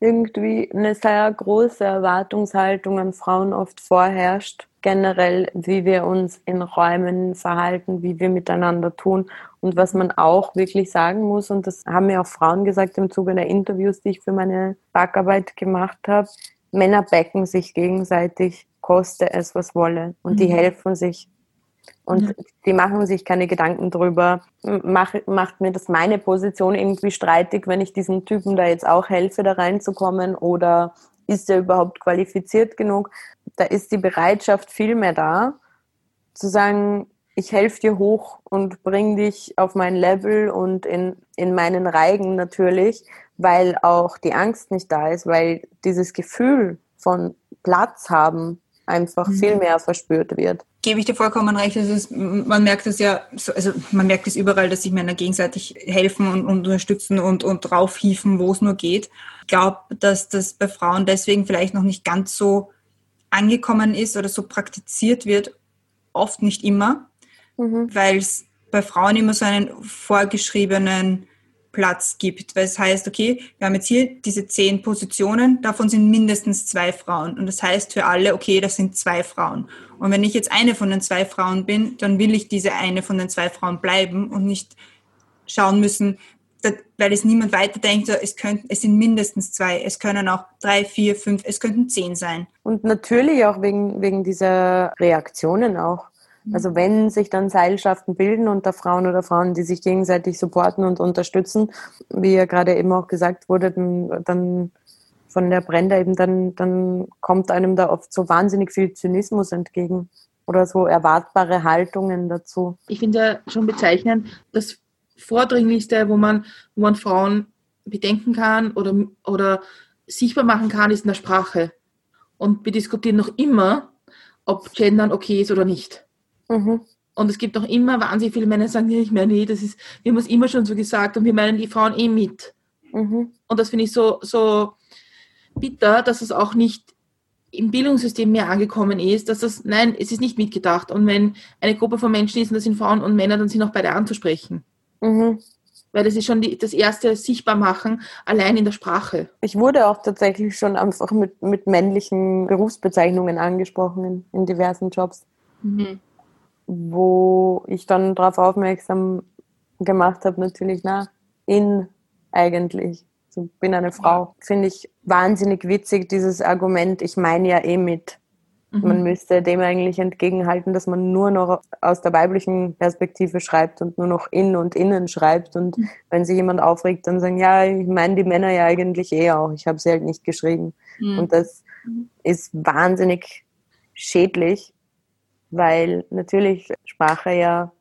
irgendwie eine sehr große Erwartungshaltung an Frauen oft vorherrscht. Generell, wie wir uns in Räumen verhalten, wie wir miteinander tun. Und was man auch wirklich sagen muss, und das haben mir auch Frauen gesagt im Zuge der Interviews, die ich für meine Backarbeit gemacht habe, Männer backen sich gegenseitig, koste es, was wolle. Und mhm. die helfen sich und ja. die machen sich keine Gedanken drüber, mach, macht mir das meine Position irgendwie streitig, wenn ich diesem Typen da jetzt auch helfe, da reinzukommen oder ist er überhaupt qualifiziert genug? Da ist die Bereitschaft viel mehr da, zu sagen, ich helfe dir hoch und bring dich auf mein Level und in, in meinen Reigen natürlich, weil auch die Angst nicht da ist, weil dieses Gefühl von Platz haben einfach mhm. viel mehr verspürt wird gebe ich dir vollkommen recht. Also ist, man merkt es ja, also man merkt es überall, dass sich Männer gegenseitig helfen und, und unterstützen und, und draufhieven, wo es nur geht. Ich glaube, dass das bei Frauen deswegen vielleicht noch nicht ganz so angekommen ist oder so praktiziert wird. Oft nicht immer, mhm. weil es bei Frauen immer so einen vorgeschriebenen Platz gibt, weil es heißt, okay, wir haben jetzt hier diese zehn Positionen, davon sind mindestens zwei Frauen. Und das heißt für alle, okay, das sind zwei Frauen. Und wenn ich jetzt eine von den zwei Frauen bin, dann will ich diese eine von den zwei Frauen bleiben und nicht schauen müssen, weil es niemand weiterdenkt, es, könnten, es sind mindestens zwei, es können auch drei, vier, fünf, es könnten zehn sein. Und natürlich auch wegen, wegen dieser Reaktionen auch. Also wenn sich dann Seilschaften bilden unter Frauen oder Frauen, die sich gegenseitig supporten und unterstützen, wie ja gerade eben auch gesagt wurde, dann, dann von der Brenda eben, dann, dann kommt einem da oft so wahnsinnig viel Zynismus entgegen oder so erwartbare Haltungen dazu. Ich finde ja schon bezeichnend, das Vordringlichste, wo man, wo man Frauen bedenken kann oder, oder sichtbar machen kann, ist in der Sprache. Und wir diskutieren noch immer, ob Gendern okay ist oder nicht. Mhm. Und es gibt noch immer wahnsinnig viele Männer, die sagen, ja, ich meine, nee, das ist, wir haben es immer schon so gesagt und wir meinen die Frauen eh mit. Mhm. Und das finde ich so, so bitter, dass es auch nicht im Bildungssystem mehr angekommen ist, dass das, nein, es ist nicht mitgedacht. Und wenn eine Gruppe von Menschen ist und das sind Frauen und Männer, dann sind auch beide anzusprechen. Mhm. Weil das ist schon die, das erste Sichtbarmachen allein in der Sprache. Ich wurde auch tatsächlich schon einfach mit, mit männlichen Berufsbezeichnungen angesprochen in, in diversen Jobs. Mhm wo ich dann darauf aufmerksam gemacht habe, natürlich, na, in eigentlich. So, bin eine Frau. Finde ich wahnsinnig witzig, dieses Argument, ich meine ja eh mit. Mhm. Man müsste dem eigentlich entgegenhalten, dass man nur noch aus der weiblichen Perspektive schreibt und nur noch in und innen schreibt. Und mhm. wenn sich jemand aufregt, dann sagen, ja, ich meine die Männer ja eigentlich eh auch. Ich habe sie halt nicht geschrieben. Mhm. Und das mhm. ist wahnsinnig schädlich weil natürlich Sprache ja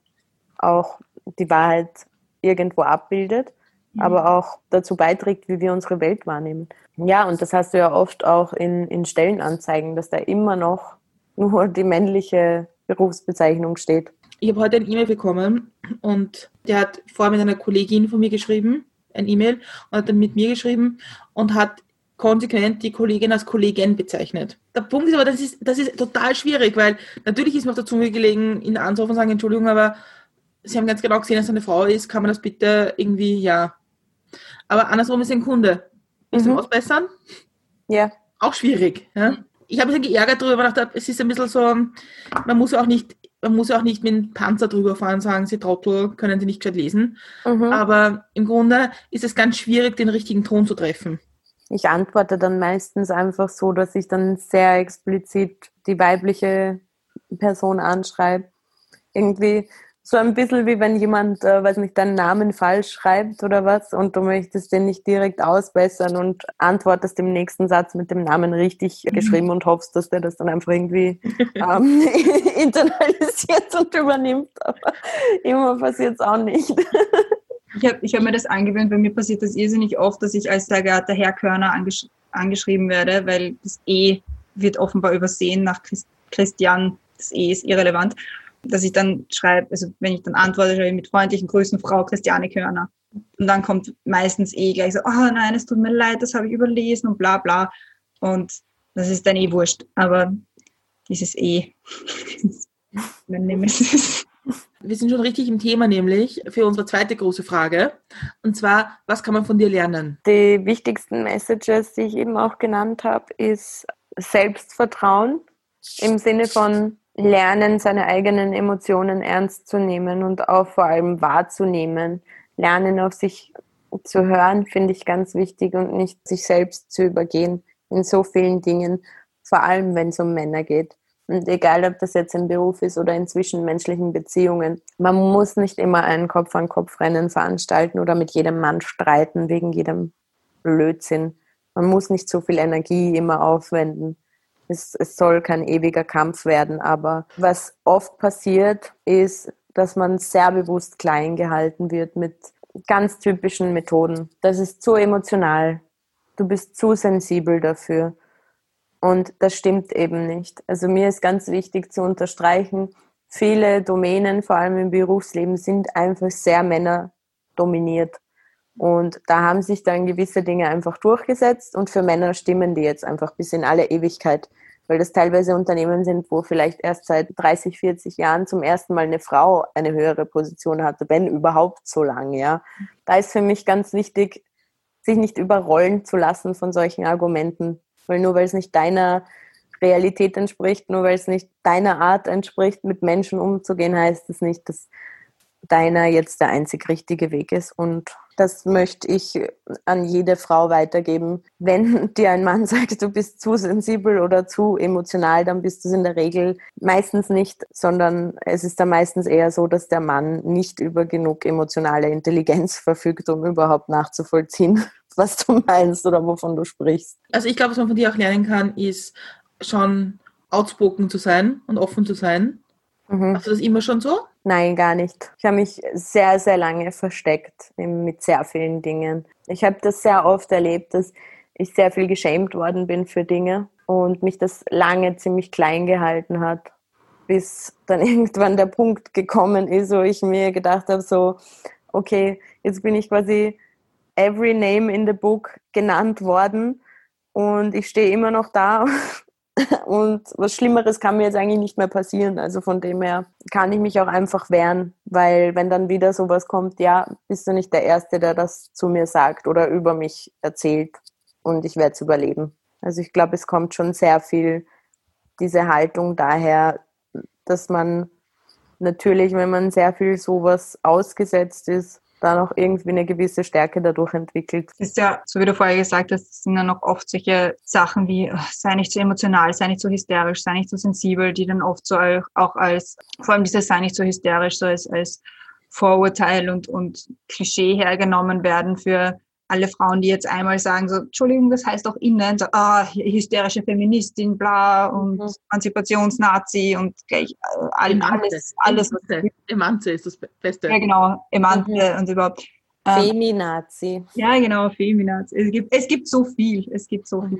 auch die Wahrheit irgendwo abbildet, mhm. aber auch dazu beiträgt, wie wir unsere Welt wahrnehmen. Ja, und das hast du ja oft auch in, in Stellenanzeigen, dass da immer noch nur die männliche Berufsbezeichnung steht. Ich habe heute ein E-Mail bekommen und der hat vorher mit einer Kollegin von mir geschrieben, ein E-Mail, und hat dann mit mir geschrieben und hat konsequent die Kollegin als Kollegin bezeichnet. Der Punkt ist aber, das ist, das ist total schwierig, weil natürlich ist mir auf der Zunge gelegen, ihn anzurufen und sagen, Entschuldigung, aber Sie haben ganz genau gesehen, dass es eine Frau ist, kann man das bitte irgendwie, ja. Aber andersrum ist ein Kunde. Willst mhm. du ausbessern? Ja. Auch schwierig. Ja? Ich habe mich geärgert darüber, weil ich dachte, es ist ein bisschen so, man muss ja auch nicht, man muss ja auch nicht mit dem Panzer drüber fahren und sagen, Sie Trottel, können Sie nicht gescheit lesen. Mhm. Aber im Grunde ist es ganz schwierig, den richtigen Ton zu treffen. Ich antworte dann meistens einfach so, dass ich dann sehr explizit die weibliche Person anschreibe. Irgendwie so ein bisschen wie wenn jemand, äh, weiß nicht, deinen Namen falsch schreibt oder was und du möchtest den nicht direkt ausbessern und antwortest im nächsten Satz mit dem Namen richtig mhm. geschrieben und hoffst, dass der das dann einfach irgendwie ähm, internalisiert und übernimmt. Aber immer passiert es auch nicht. Ich habe ich hab mir das angewöhnt, bei mir passiert das irrsinnig oft, dass ich als sehr geehrter Herr Körner angesch angeschrieben werde, weil das E wird offenbar übersehen nach Christ Christian. Das E ist irrelevant. Dass ich dann schreibe, also wenn ich dann antworte, schreibe ich mit freundlichen Grüßen Frau Christiane Körner. Und dann kommt meistens eh gleich so, oh nein, es tut mir leid, das habe ich überlesen und bla bla. Und das ist dann eh wurscht. Aber dieses E, mein Nemesis. Wir sind schon richtig im Thema, nämlich für unsere zweite große Frage. Und zwar, was kann man von dir lernen? Die wichtigsten Messages, die ich eben auch genannt habe, ist Selbstvertrauen im Sinne von Lernen, seine eigenen Emotionen ernst zu nehmen und auch vor allem wahrzunehmen. Lernen, auf sich zu hören, finde ich ganz wichtig und nicht sich selbst zu übergehen in so vielen Dingen, vor allem wenn es um Männer geht. Und egal, ob das jetzt im Beruf ist oder in zwischenmenschlichen Beziehungen, man muss nicht immer einen Kopf-an-Kopf-Rennen veranstalten oder mit jedem Mann streiten wegen jedem Blödsinn. Man muss nicht so viel Energie immer aufwenden. Es, es soll kein ewiger Kampf werden, aber was oft passiert, ist, dass man sehr bewusst klein gehalten wird mit ganz typischen Methoden. Das ist zu emotional. Du bist zu sensibel dafür. Und das stimmt eben nicht. Also mir ist ganz wichtig zu unterstreichen, viele Domänen, vor allem im Berufsleben, sind einfach sehr männerdominiert. Und da haben sich dann gewisse Dinge einfach durchgesetzt und für Männer stimmen die jetzt einfach bis in alle Ewigkeit, weil das teilweise Unternehmen sind, wo vielleicht erst seit 30, 40 Jahren zum ersten Mal eine Frau eine höhere Position hatte, wenn überhaupt so lange, ja. Da ist für mich ganz wichtig, sich nicht überrollen zu lassen von solchen Argumenten. Weil nur weil es nicht deiner Realität entspricht, nur weil es nicht deiner Art entspricht, mit Menschen umzugehen, heißt es nicht, dass deiner jetzt der einzig richtige Weg ist. Und Das möchte ich an jede Frau weitergeben. Wenn dir ein Mann sagt, du bist zu sensibel oder zu emotional, dann bist du es in der Regel meistens nicht, sondern es ist dann meistens eher so, dass der Mann nicht über genug emotionale Intelligenz verfügt, um überhaupt nachzuvollziehen, was du meinst oder wovon du sprichst. Also ich glaube, was man von dir auch lernen kann, ist schon outspoken zu sein und offen zu sein. Mhm. Hast du das immer schon so? Nein, gar nicht. Ich habe mich sehr, sehr lange versteckt mit sehr vielen Dingen. Ich habe das sehr oft erlebt, dass ich sehr viel geschämt worden bin für Dinge und mich das lange ziemlich klein gehalten hat, bis dann irgendwann der Punkt gekommen ist, wo ich mir gedacht habe, so, okay, jetzt bin ich quasi every name in the book genannt worden und ich stehe immer noch da Und was Schlimmeres kann mir jetzt eigentlich nicht mehr passieren. Also von dem her kann ich mich auch einfach wehren, weil wenn dann wieder sowas kommt, ja, bist du nicht der Erste, der das zu mir sagt oder über mich erzählt und ich werde es überleben. Also ich glaube, es kommt schon sehr viel diese Haltung daher, dass man natürlich, wenn man sehr viel sowas ausgesetzt ist, dann auch irgendwie eine gewisse Stärke dadurch entwickelt. Das ist ja, so wie du vorher gesagt hast, sind ja noch oft solche Sachen wie, oh, sei nicht so emotional, sei nicht so hysterisch, sei nicht so sensibel, die dann oft so auch als, vor allem dieses sei nicht so hysterisch, so als, als Vorurteil und, und Klischee hergenommen werden für alle Frauen, die jetzt einmal sagen, so, Entschuldigung, das heißt auch innen, so, ah, hysterische Feministin, bla, und mhm. Emanzipationsnazi und gleich, äh, alles, alles. Emanze ist das Beste. Ja, genau, Emanze mhm. und überhaupt. Ähm, Feminazi. Ja, genau, Feminazi. Es gibt, es gibt so viel. Es gibt so viel.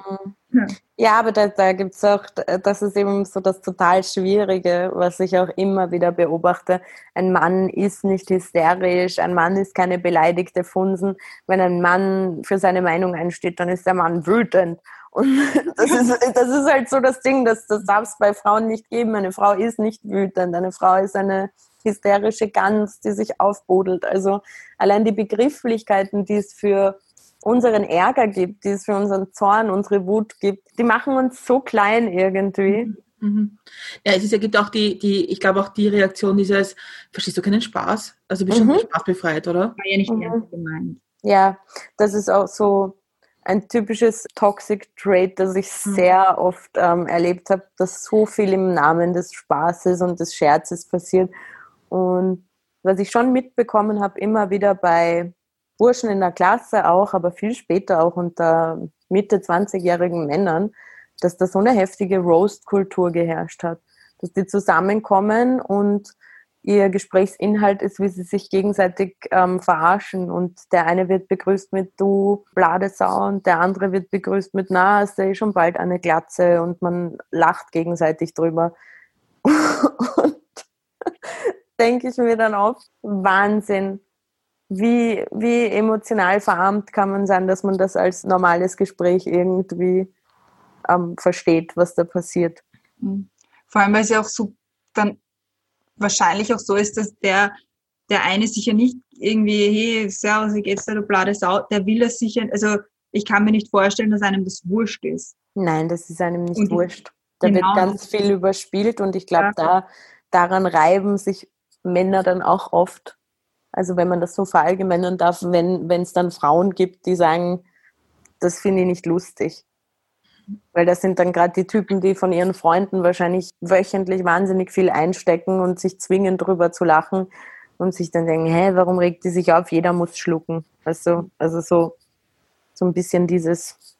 Mhm. Ja. aber da, da gibt es auch, das ist eben so das total Schwierige, was ich auch immer wieder beobachte. Ein Mann ist nicht hysterisch, ein Mann ist keine beleidigte Funsen. Wenn ein Mann für seine Meinung einsteht, dann ist der Mann wütend. Und das ist, das ist halt so das Ding, das, das darf es bei Frauen nicht geben. Eine Frau ist nicht wütend, eine Frau ist eine hysterische Gans, die sich aufbodelt. Also allein die Begrifflichkeiten, die es für unseren Ärger gibt, die es für unseren Zorn, unsere Wut gibt, die machen uns so klein irgendwie. Mhm. mhm. Ja, es, ist, es gibt auch die, die, ich glaube auch die Reaktion dieses, verstehst du keinen Spaß? Also bist du mhm. schon spaßbefreit, oder? War ja nicht mhm. ernst gemeint. Ja, das ist auch so ein typisches Toxic Trait, das ich mhm. sehr oft ähm, erlebt habe, dass so viel im Namen des Spaßes und des Scherzes passiert und was ich schon mitbekommen habe, immer wieder bei Burschen in der Klasse auch, aber viel später auch unter Mitte 20-jährigen Männern, dass da so eine heftige Roast-Kultur geherrscht hat. Dass die zusammenkommen und ihr Gesprächsinhalt ist, wie sie sich gegenseitig ähm, verarschen. Und der eine wird begrüßt mit du Bladesau und der andere wird begrüßt mit na, ist eh schon bald eine Glatze und man lacht gegenseitig drüber. denke ich mir dann oft, Wahnsinn. Wie, wie emotional verarmt kann man sein, dass man das als normales Gespräch irgendwie ähm, versteht, was da passiert. Mhm. Vor allem, weil es ja auch so dann wahrscheinlich auch so ist, dass der, der eine sicher nicht irgendwie, hey, servus, wie geht's da, du blade Sau, der will das sicher, also ich kann mir nicht vorstellen, dass einem das wurscht ist. Nein, das ist einem nicht und wurscht. Da genau. wird ganz viel überspielt und ich glaube, ja. da, daran reiben sich Männer dann auch oft, also wenn man das so verallgemeinern darf, wenn es dann Frauen gibt, die sagen, das finde ich nicht lustig. Weil das sind dann gerade die Typen, die von ihren Freunden wahrscheinlich wöchentlich wahnsinnig viel einstecken und sich zwingen, drüber zu lachen und sich dann denken, hä, warum regt die sich auf? Jeder muss schlucken. Also, also so, so ein bisschen dieses,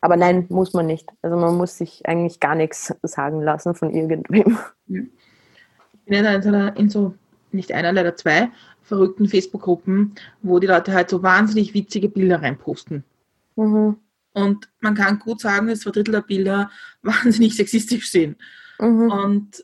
aber nein, muss man nicht. Also man muss sich eigentlich gar nichts sagen lassen von irgendwem. Ja bin ja in in so, nicht einer, leider zwei verrückten Facebook-Gruppen, wo die Leute halt so wahnsinnig witzige Bilder reinposten. Mhm. Und man kann gut sagen, dass zwei Drittel der Bilder wahnsinnig sexistisch sind. Mhm. Und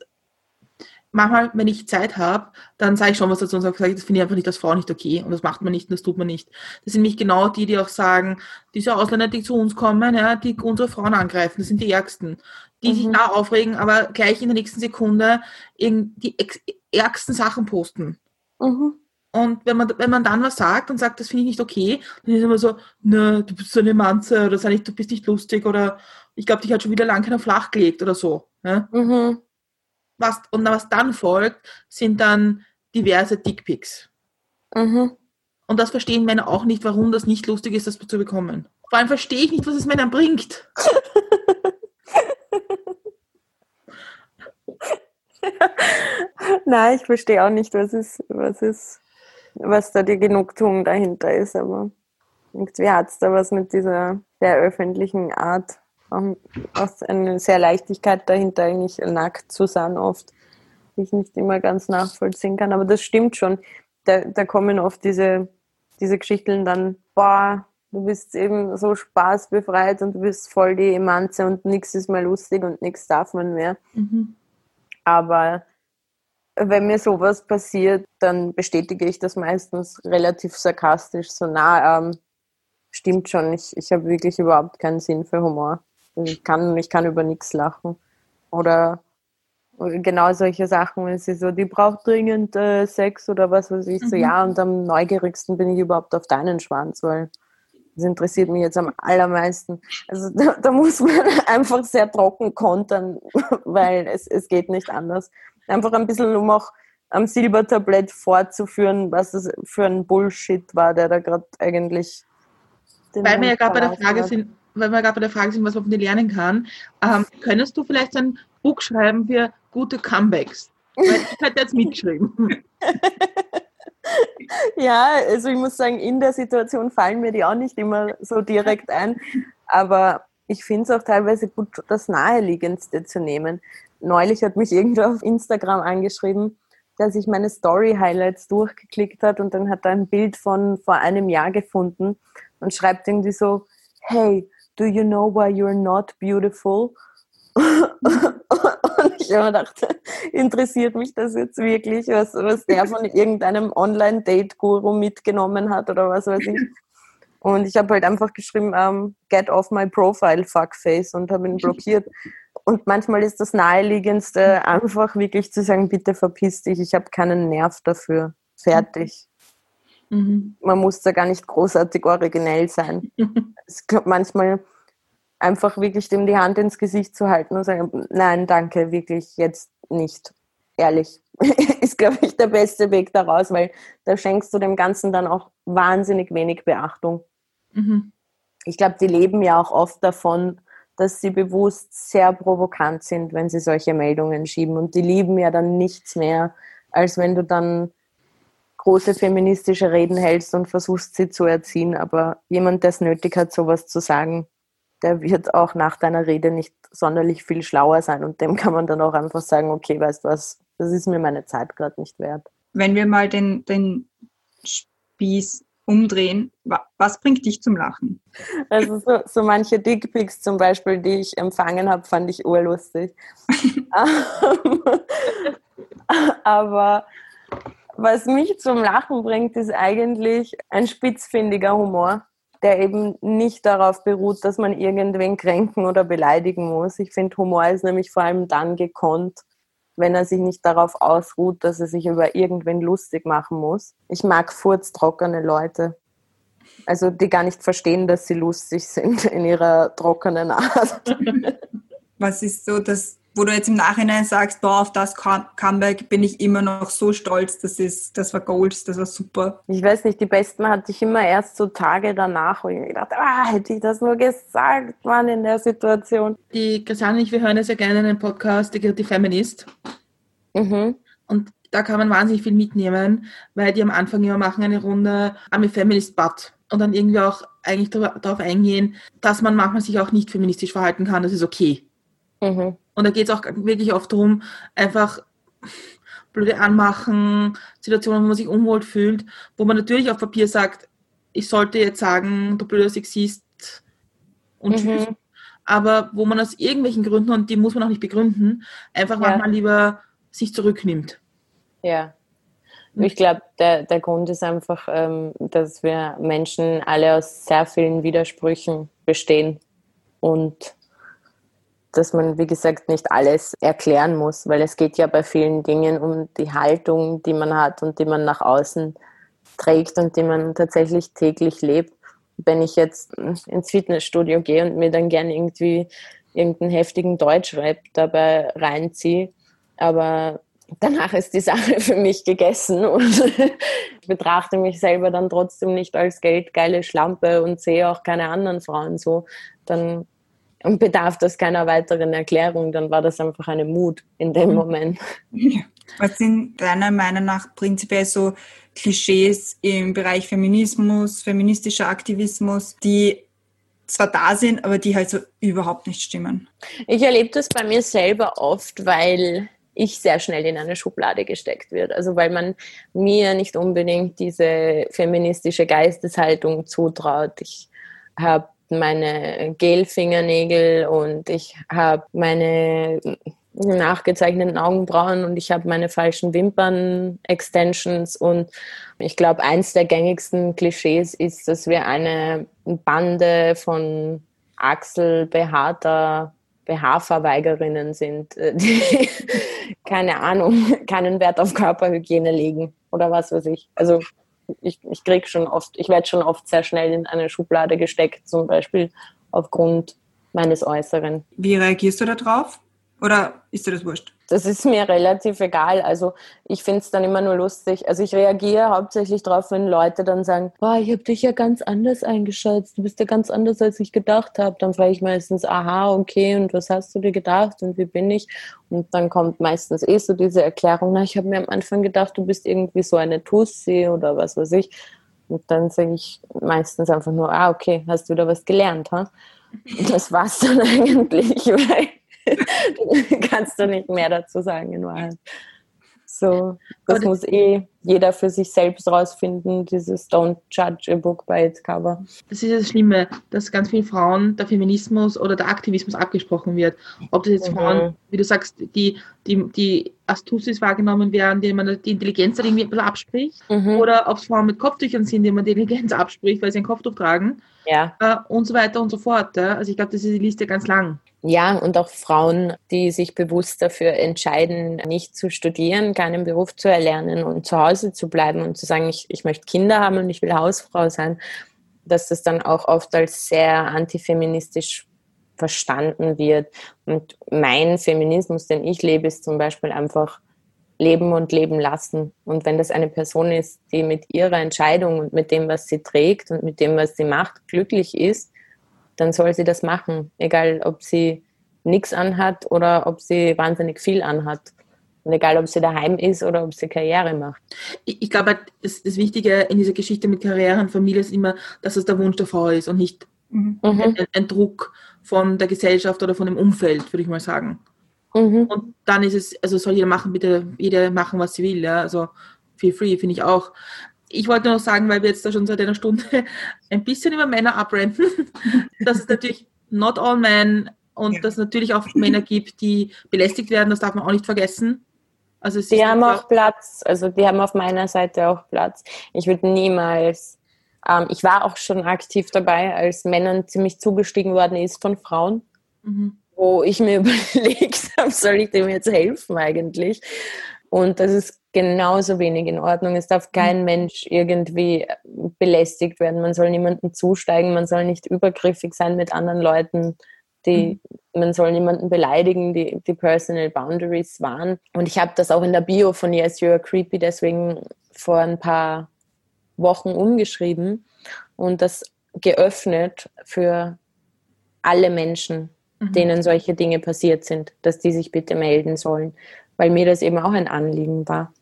manchmal, wenn ich Zeit habe, dann sage ich schon was dazu und sage, das finde ich einfach nicht als Frau nicht okay und das macht man nicht und das tut man nicht. Das sind nämlich genau die, die auch sagen, diese Ausländer, die zu uns kommen, ja, die unsere Frauen angreifen, das sind die Ärgsten. Die mhm. sich da aufregen, aber gleich in der nächsten Sekunde die ärgsten Sachen posten. Mhm. Und wenn man, wenn man dann was sagt und sagt, das finde ich nicht okay, dann ist immer so, ne, du bist so eine Manze oder sag ich, du bist nicht lustig oder ich glaube, dich hat schon wieder lang keiner flach gelegt oder so. Ja? Mhm was, und was dann folgt, sind dann diverse Dickpics. Mhm. Und das verstehen Männer auch nicht, warum das nicht lustig ist, das zu bekommen. Vor allem verstehe ich nicht, was es Männern bringt. Nein, ich verstehe auch nicht, was ist, was ist, was da die Genugtuung dahinter ist, aber irgendwie hat es da was mit dieser sehr öffentlichen Art, auch, auch eine sehr Leichtigkeit dahinter, eigentlich nackt zu sein oft, die ich nicht immer ganz nachvollziehen kann. Aber das stimmt schon. Da, da kommen oft diese, diese Geschichten dann, boah, du bist eben so spaßbefreit und du bist voll die Emanze und nichts ist mehr lustig und nichts darf man mehr. Mhm. Aber wenn mir sowas passiert, dann bestätige ich das meistens relativ sarkastisch, so na, ähm, stimmt schon, ich, ich habe wirklich überhaupt keinen Sinn für Humor. Ich kann, ich kann über nichts lachen. Oder, genau solche Sachen, wenn sie so, die braucht dringend äh, Sex oder was weiß ich, so Mhm. ja, und am neugierigsten bin ich überhaupt auf deinen Schwanz, weil das interessiert mich jetzt am allermeisten. Also da, da muss man einfach sehr trocken kontern, weil es, es geht nicht anders. Einfach ein bisschen, um auch am Silbertablett fortzuführen, was das für ein Bullshit war, der da gerade eigentlich Weil wir ja gerade bei der Frage hat. sind, weil wir gerade bei der Frage sind, was man von dir lernen kann, ähm, könntest du vielleicht ein Buch schreiben für gute Comebacks? Weil ich hätte jetzt mitgeschrieben. Ja, also ich muss sagen, in der Situation fallen mir die auch nicht immer so direkt ein. Aber ich finde es auch teilweise gut, das Naheliegendste zu nehmen. Neulich hat mich irgendwer auf Instagram angeschrieben, der sich meine Story-Highlights durchgeklickt hat und dann hat er ein Bild von vor einem Jahr gefunden und schreibt irgendwie so, hey, do you know why you're not beautiful? und ich mir gedacht, interessiert mich das jetzt wirklich, was, was der von irgendeinem Online-Date-Guru mitgenommen hat oder was weiß ich. Und ich habe halt einfach geschrieben, ähm, get off my profile, fuckface, und habe ihn blockiert. Und manchmal ist das Naheliegendste einfach wirklich zu sagen, bitte verpiss dich, ich habe keinen Nerv dafür. Fertig. Mhm. Man muss da gar nicht großartig originell sein. Es klappt manchmal einfach wirklich dem die Hand ins Gesicht zu halten und sagen, nein, danke, wirklich jetzt nicht. Ehrlich. Ist, glaube ich, der beste Weg daraus, weil da schenkst du dem Ganzen dann auch wahnsinnig wenig Beachtung. Mhm. Ich glaube, die leben ja auch oft davon, dass sie bewusst sehr provokant sind, wenn sie solche Meldungen schieben. Und die lieben ja dann nichts mehr, als wenn du dann große feministische Reden hältst und versuchst, sie zu erziehen. Aber jemand, der es nötig hat, sowas zu sagen, der wird auch nach deiner Rede nicht sonderlich viel schlauer sein. Und dem kann man dann auch einfach sagen, okay, weißt du was, das ist mir meine Zeit gerade nicht wert. Wenn wir mal den, den Spieß umdrehen, wa was bringt dich zum Lachen? Also so, so manche Dickpics zum Beispiel, die ich empfangen habe, fand ich urlustig. Aber was mich zum Lachen bringt, ist eigentlich ein spitzfindiger Humor, der eben nicht darauf beruht, dass man irgendwen kränken oder beleidigen muss. Ich finde, Humor ist nämlich vor allem dann gekonnt, wenn er sich nicht darauf ausruht, dass er sich über irgendwen lustig machen muss. Ich mag furztrockene Leute. Also die gar nicht verstehen, dass sie lustig sind in ihrer trockenen Art. Was ist so das, wo du jetzt im Nachhinein sagst, boah, auf das Come- Comeback bin ich immer noch so stolz, das ist, das war Gold, das war super. Ich weiß nicht, die besten hatte ich immer erst so Tage danach, wo ich mir gedacht ah, hätte ich das nur gesagt, Mann, in der Situation. Die Christiane und ich, wir hören ja sehr gerne einen Podcast, der Guilty Feminist. Mhm. Und da kann man wahnsinnig viel mitnehmen, weil die am Anfang immer machen eine Runde I'm a Feminist But und dann irgendwie auch eigentlich dar- darauf eingehen, dass man manchmal sich auch nicht feministisch verhalten kann, das ist okay. Mhm. Und da geht es auch wirklich oft darum, einfach blöde Anmachen, Situationen, wo man sich unwohl fühlt, wo man natürlich auf Papier sagt, ich sollte jetzt sagen, du blöder Sexist und Mhm. tschüss. Aber wo man aus irgendwelchen Gründen, und die muss man auch nicht begründen, einfach Ja. manchmal lieber sich zurücknimmt. Ja. Ich glaube, der, der Grund ist einfach, ähm, dass wir Menschen alle aus sehr vielen Widersprüchen bestehen und dass man, wie gesagt, nicht alles erklären muss, weil es geht ja bei vielen Dingen um die Haltung, die man hat und die man nach außen trägt und die man tatsächlich täglich lebt. Wenn ich jetzt ins Fitnessstudio gehe und mir dann gern irgendwie irgendeinen heftigen Deutschrap dabei reinziehe, aber danach ist die Sache für mich gegessen und ich betrachte mich selber dann trotzdem nicht als geldgeile Schlampe und sehe auch keine anderen Frauen so, dann bedarf das keiner weiteren Erklärung, dann war das einfach eine Mut in dem Moment. Was sind deiner Meinung nach prinzipiell so Klischees im Bereich Feminismus, feministischer Aktivismus, die zwar da sind, aber die halt so überhaupt nicht stimmen? Ich erlebe das bei mir selber oft, weil ich sehr schnell in eine Schublade gesteckt wird. Also weil man mir nicht unbedingt diese feministische Geisteshaltung zutraut. Ich habe meine Gelfingernägel und ich habe meine nachgezeichneten Augenbrauen und ich habe meine falschen Wimpern-Extensions und ich glaube, eins der gängigsten Klischees ist, dass wir eine Bande von achselbehaarter BH-Verweigerinnen sind, die, keine Ahnung, keinen Wert auf Körperhygiene legen oder was weiß ich. Also ich, ich krieg schon oft, ich werde schon oft sehr schnell in eine Schublade gesteckt, zum Beispiel aufgrund meines Äußeren. Wie reagierst du darauf? Oder ist dir das wurscht? Das ist mir relativ egal. Also ich finde es dann immer nur lustig. Also ich reagiere hauptsächlich darauf, wenn Leute dann sagen, boah, ich habe dich ja ganz anders eingeschätzt. Du bist ja ganz anders, als ich gedacht habe. Dann frage ich meistens, aha, okay, und was hast du dir gedacht und wie bin ich? Und dann kommt meistens eh so diese Erklärung, na, ich habe mir am Anfang gedacht, du bist irgendwie so eine Tussi oder was weiß ich. Und dann sage ich meistens einfach nur, ah, okay, hast du da was gelernt, ha? Das war's dann eigentlich, weil kannst du nicht mehr dazu sagen in Wahrheit. So, das muss eh jeder für sich selbst rausfinden, dieses Don't judge a book by its cover. Das ist das Schlimme, dass ganz vielen Frauen der Feminismus oder der Aktivismus abgesprochen wird. Ob das jetzt mhm. Frauen, wie du sagst, die, die, die Astuces wahrgenommen werden, denen man die Intelligenz irgendwie ein bisschen abspricht, mhm. oder ob es Frauen mit Kopftüchern sind, denen man die Intelligenz abspricht, weil sie ein Kopftuch tragen, ja. Äh, und so weiter und so fort. Also ich glaube, das ist die Liste ganz lang. Ja, und auch Frauen, die sich bewusst dafür entscheiden, nicht zu studieren, keinen Beruf zu erlernen und zu Hause zu bleiben und zu sagen, ich, ich möchte Kinder haben und ich will Hausfrau sein, dass das dann auch oft als sehr antifeministisch verstanden wird. Und mein Feminismus, den ich lebe, ist zum Beispiel einfach leben und leben lassen. Und wenn das eine Person ist, die mit ihrer Entscheidung und mit dem, was sie trägt und mit dem, was sie macht, glücklich ist, dann soll sie das machen. Egal, ob sie nichts anhat oder ob sie wahnsinnig viel anhat. Und egal, ob sie daheim ist oder ob sie Karriere macht. Ich, ich glaube, das, das, Wichtige in dieser Geschichte mit Karriere und Familie ist immer, dass es der Wunsch der Frau ist und nicht mhm. ein, ein, Druck von der Gesellschaft oder von dem Umfeld, würde ich mal sagen. Mhm. Und dann ist es, also soll jeder machen, bitte, jeder machen, was sie will. Ja? Also feel free, finde ich auch ich wollte noch sagen, weil wir jetzt da schon seit einer Stunde ein bisschen über Männer abrenten, dass es natürlich not all men und ja. dass es natürlich auch Männer gibt, die belästigt werden, das darf man auch nicht vergessen. Also die haben auch Platz, also die haben auf meiner Seite auch Platz. Ich würde niemals, ähm, ich war auch schon aktiv dabei, als Männern ziemlich zugestiegen worden ist von Frauen, mhm. wo ich mir überlegt habe, soll ich dem jetzt helfen eigentlich? Und das ist genauso wenig in Ordnung. Es darf kein mhm. Mensch irgendwie belästigt werden. Man soll niemanden zusteigen, man soll nicht übergriffig sein mit anderen Leuten. Die, mhm. Man soll niemanden beleidigen, die, die Personal Boundaries waren. Und ich habe das auch in der Bio von Yes, You're Creepy deswegen vor ein paar Wochen umgeschrieben und das geöffnet für alle Menschen, mhm. denen solche Dinge passiert sind, dass die sich bitte melden sollen, weil mir das eben auch ein Anliegen war.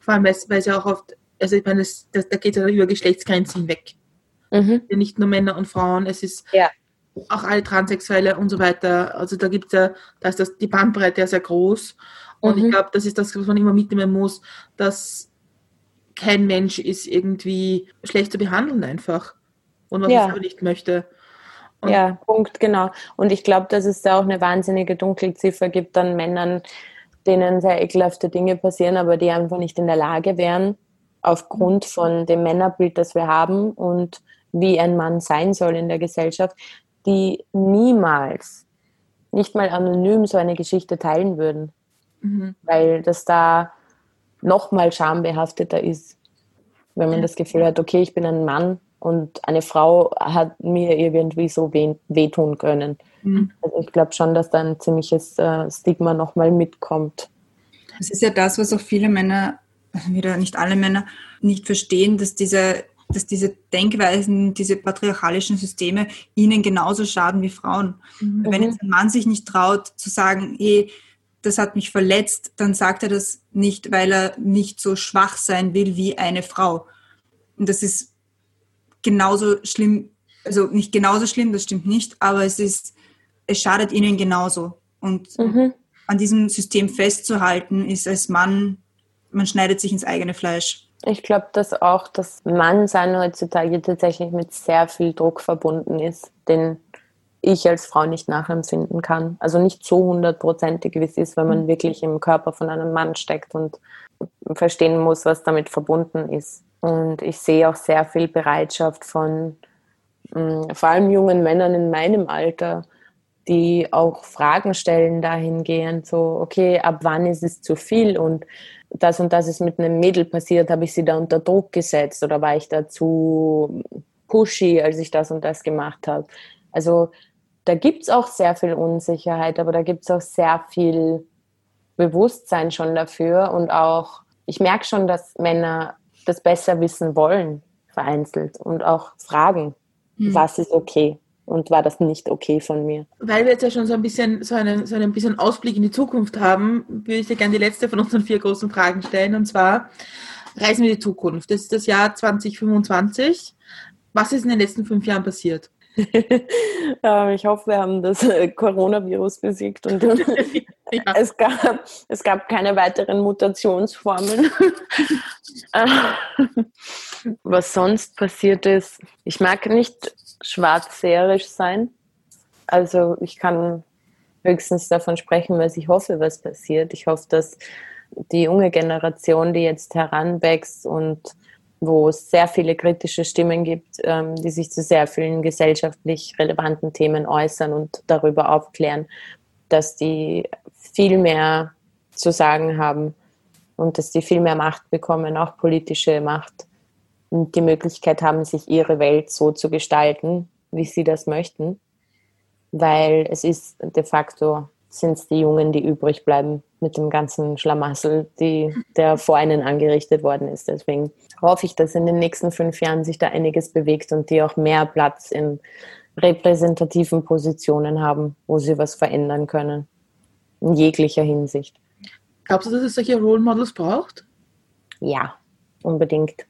Vor allem, weil es ja auch oft, also ich meine, das, das, da geht es ja über Geschlechtsgrenzen hinweg. Mhm. Nicht nur Männer und Frauen, es ist ja. auch alle Transsexuelle und so weiter. Also da gibt es ja, da ist das, die Bandbreite ja sehr groß. Und mhm. ich glaube, das ist das, was man immer mitnehmen muss, dass kein Mensch ist irgendwie schlecht zu behandeln einfach. Und was ja. man nicht möchte. Und ja, Punkt, genau. Und ich glaube, dass es da auch eine wahnsinnige Dunkelziffer gibt an Männern, denen sehr ekelhafte Dinge passieren, aber die einfach nicht in der Lage wären, aufgrund von dem Männerbild, das wir haben und wie ein Mann sein soll in der Gesellschaft, die niemals, nicht mal anonym so eine Geschichte teilen würden, mhm. weil das da noch mal schambehafteter ist, wenn man das Gefühl hat, okay, ich bin ein Mann und eine Frau hat mir irgendwie so weh, wehtun können. Mhm. Also ich glaube schon, dass da ein ziemliches äh, Stigma nochmal mitkommt. Das ist ja das, was auch viele Männer, also wieder nicht alle Männer, nicht verstehen, dass diese, dass diese Denkweisen, diese patriarchalischen Systeme ihnen genauso schaden wie Frauen. Mhm. Wenn jetzt ein Mann sich nicht traut zu sagen, hey, das hat mich verletzt, dann sagt er das nicht, weil er nicht so schwach sein will wie eine Frau. Und das ist genauso schlimm, also nicht genauso schlimm, das stimmt nicht, aber es ist, es schadet ihnen genauso. Und Mhm. an diesem System festzuhalten, ist als Mann, man schneidet sich ins eigene Fleisch. Ich glaube, dass auch das Mannsein heutzutage tatsächlich mit sehr viel Druck verbunden ist, den ich als Frau nicht nachempfinden kann. Also nicht so hundertprozentig, wie es ist, wenn man wirklich im Körper von einem Mann steckt und verstehen muss, was damit verbunden ist. Und ich sehe auch sehr viel Bereitschaft von mh, vor allem jungen Männern in meinem Alter, die auch Fragen stellen dahingehend, so, okay, ab wann ist es zu viel und das und das ist mit einem Mädel passiert, habe ich sie da unter Druck gesetzt oder war ich da zu pushy, als ich das und das gemacht habe. Also da gibt es auch sehr viel Unsicherheit, aber da gibt es auch sehr viel Bewusstsein schon dafür und auch, ich merke schon, dass Männer das besser wissen wollen, vereinzelt und auch fragen, Hm. was ist okay und war das nicht okay von mir. Weil wir jetzt ja schon so ein bisschen so einen, so einen bisschen Ausblick in die Zukunft haben, würde ich dir gerne die letzte von unseren vier großen Fragen stellen. Und zwar reisen wir in die Zukunft. Das ist das Jahr 2025. Was ist in den letzten fünf Jahren passiert? Ähm, ich hoffe, wir haben das äh, Coronavirus besiegt und Ja. es, gab, es gab keine weiteren Mutationsformen. Was sonst passiert ist, ich mag nicht schwarzseherisch sein. Also ich kann höchstens davon sprechen, was ich hoffe, was passiert. Ich hoffe, dass die junge Generation, die jetzt heranwächst und wo es sehr viele kritische Stimmen gibt, ähm, die sich zu sehr vielen gesellschaftlich relevanten Themen äußern und darüber aufklären, dass die viel mehr zu sagen haben und dass die viel mehr Macht bekommen, auch politische Macht und die Möglichkeit haben, sich ihre Welt so zu gestalten, wie sie das möchten, weil es ist de facto sind es die Jungen, die übrig bleiben mit dem ganzen Schlamassel, die, der vor ihnen angerichtet worden ist. Deswegen hoffe ich, dass in den nächsten fünf Jahren sich da einiges bewegt und die auch mehr Platz in repräsentativen Positionen haben, wo sie was verändern können. In jeglicher Hinsicht. Glaubst du, dass es solche Role Models braucht? Ja, unbedingt.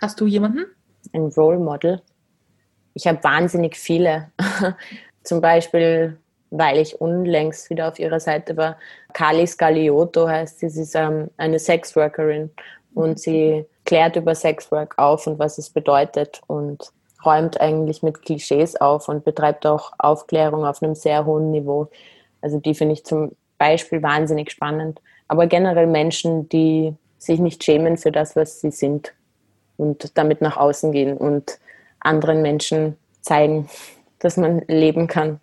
Hast du jemanden? Ein Role Model. Ich habe wahnsinnig viele. Zum Beispiel, weil ich unlängst wieder auf ihrer Seite war. Kali Scaliotto heißt sie. Sie ist ähm, eine Sexworkerin und sie klärt über Sexwork auf und was es bedeutet und räumt eigentlich mit Klischees auf und betreibt auch Aufklärung auf einem sehr hohen Niveau. Also die finde ich zum Beispiel wahnsinnig spannend. Aber generell Menschen, die sich nicht schämen für das, was sie sind und damit nach außen gehen und anderen Menschen zeigen, dass man leben kann,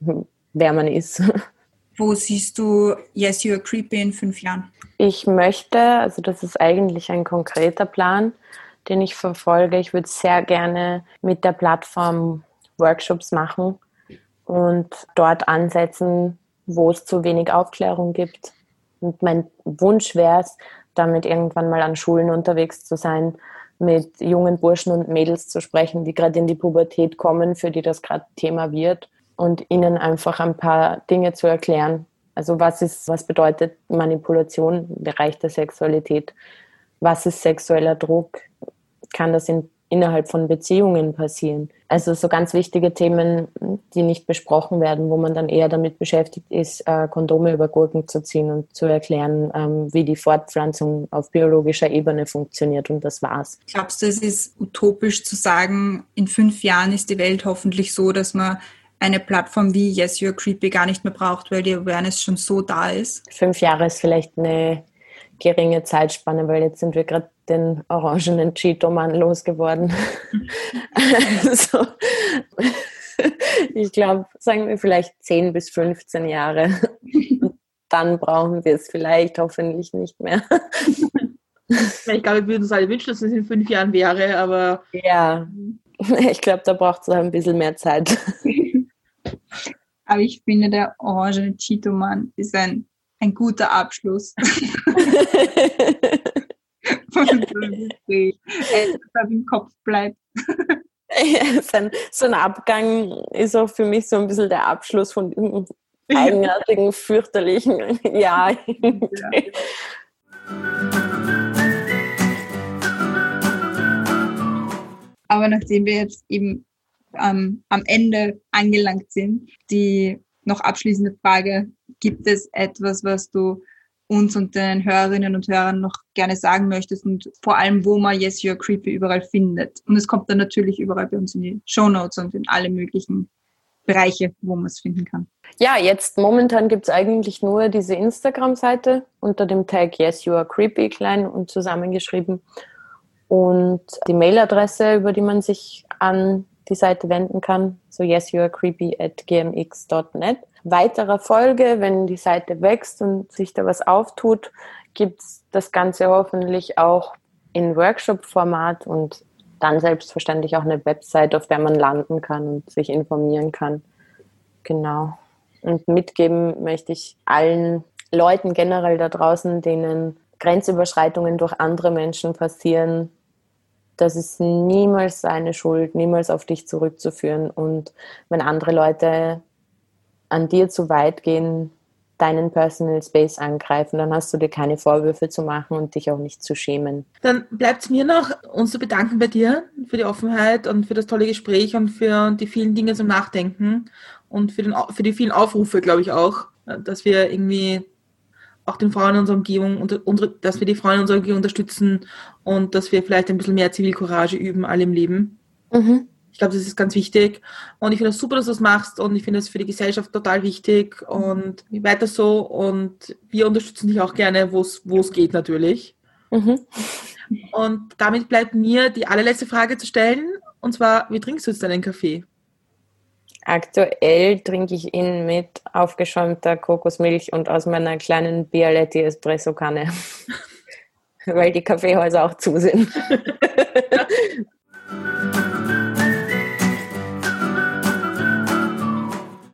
wer man ist. Wo siehst du Yes, You're Creepy in fünf Jahren? Ich möchte, also das ist eigentlich ein konkreter Plan, den ich verfolge. Ich würde sehr gerne mit der Plattform Workshops machen und dort ansetzen, wo es zu wenig Aufklärung gibt. Und mein Wunsch wäre es, damit irgendwann mal an Schulen unterwegs zu sein, mit jungen Burschen und Mädels zu sprechen, die gerade in die Pubertät kommen, für die das gerade Thema wird und ihnen einfach ein paar Dinge zu erklären. Also was ist, was bedeutet Manipulation im Bereich der Sexualität? Was ist sexueller Druck? Kann das in, innerhalb von Beziehungen passieren? Also so ganz wichtige Themen, die nicht besprochen werden, wo man dann eher damit beschäftigt ist, äh, Kondome über Gurken zu ziehen und zu erklären, ähm, wie die Fortpflanzung auf biologischer Ebene funktioniert und das war's. Glaubst du, es ist utopisch zu sagen, in fünf Jahren ist die Welt hoffentlich so, dass man eine Plattform wie Yes, You're Creepy gar nicht mehr braucht, weil die Awareness schon so da ist? Fünf Jahre ist vielleicht eine geringe Zeitspanne, weil jetzt sind wir gerade den orangenen Cheeto-Mann losgeworden. also, ich glaube, sagen wir vielleicht 10 bis 15 Jahre. Und dann brauchen wir es vielleicht hoffentlich nicht mehr. Ich glaube, wir würden uns alle wünschen, dass es in fünf Jahren wäre, aber Ja, ich glaube, da braucht es ein bisschen mehr Zeit. Aber ich finde, der orangene Cheeto-Mann ist ein, ein ein guter Abschluss. Äh, dass im Kopf bleibt. so ein Abgang ist auch für mich so ein bisschen der Abschluss von diesem eigenartigen, fürchterlichen Jahr. Ja. Aber nachdem wir jetzt eben ähm, am Ende angelangt sind, die noch abschließende Frage, gibt es etwas, was du uns und den Hörerinnen und Hörern noch gerne sagen möchtest und vor allem, wo man Yes, You're Creepy überall findet. Und es kommt dann natürlich überall bei uns in die Show Notes und in alle möglichen Bereiche, wo man es finden kann. Ja, jetzt momentan gibt es eigentlich nur diese Instagram-Seite unter dem Tag Yes, You Are Creepy, klein und zusammengeschrieben. Und die Mailadresse, über die man sich an die Seite wenden kann, so yesyouarecreepy at gmx.net. Weiterer Folge, wenn die Seite wächst und sich da was auftut, gibt es das Ganze hoffentlich auch in Workshop-Format und dann selbstverständlich auch eine Website, auf der man landen kann und sich informieren kann. Genau. Und mitgeben möchte ich allen Leuten generell da draußen, denen Grenzüberschreitungen durch andere Menschen passieren, das ist niemals seine Schuld, niemals auf dich zurückzuführen. Und wenn andere Leute an dir zu weit gehen, deinen Personal Space angreifen, dann hast du dir keine Vorwürfe zu machen und dich auch nicht zu schämen. Dann bleibt es mir noch, uns zu bedanken bei dir für die Offenheit und für das tolle Gespräch und für die vielen Dinge zum Nachdenken und für, den, für die vielen Aufrufe, glaube ich auch, dass wir irgendwie auch den Frauen in unserer Umgebung, unsere, dass wir die Frauen in unserer Umgebung unterstützen und dass wir vielleicht ein bisschen mehr Zivilcourage üben, alle im Leben. Mhm. Ich glaube, das ist ganz wichtig. Und ich finde es super, dass du das machst und ich finde es für die Gesellschaft total wichtig und weiter so. Und wir unterstützen dich auch gerne, wo es geht natürlich. Mhm. Und damit bleibt mir die allerletzte Frage zu stellen. Und zwar, wie trinkst du jetzt deinen Kaffee? Aktuell trinke ich ihn mit aufgeschäumter Kokosmilch und aus meiner kleinen Bialetti Espresso Kanne. Weil die Kaffeehäuser auch zu sind.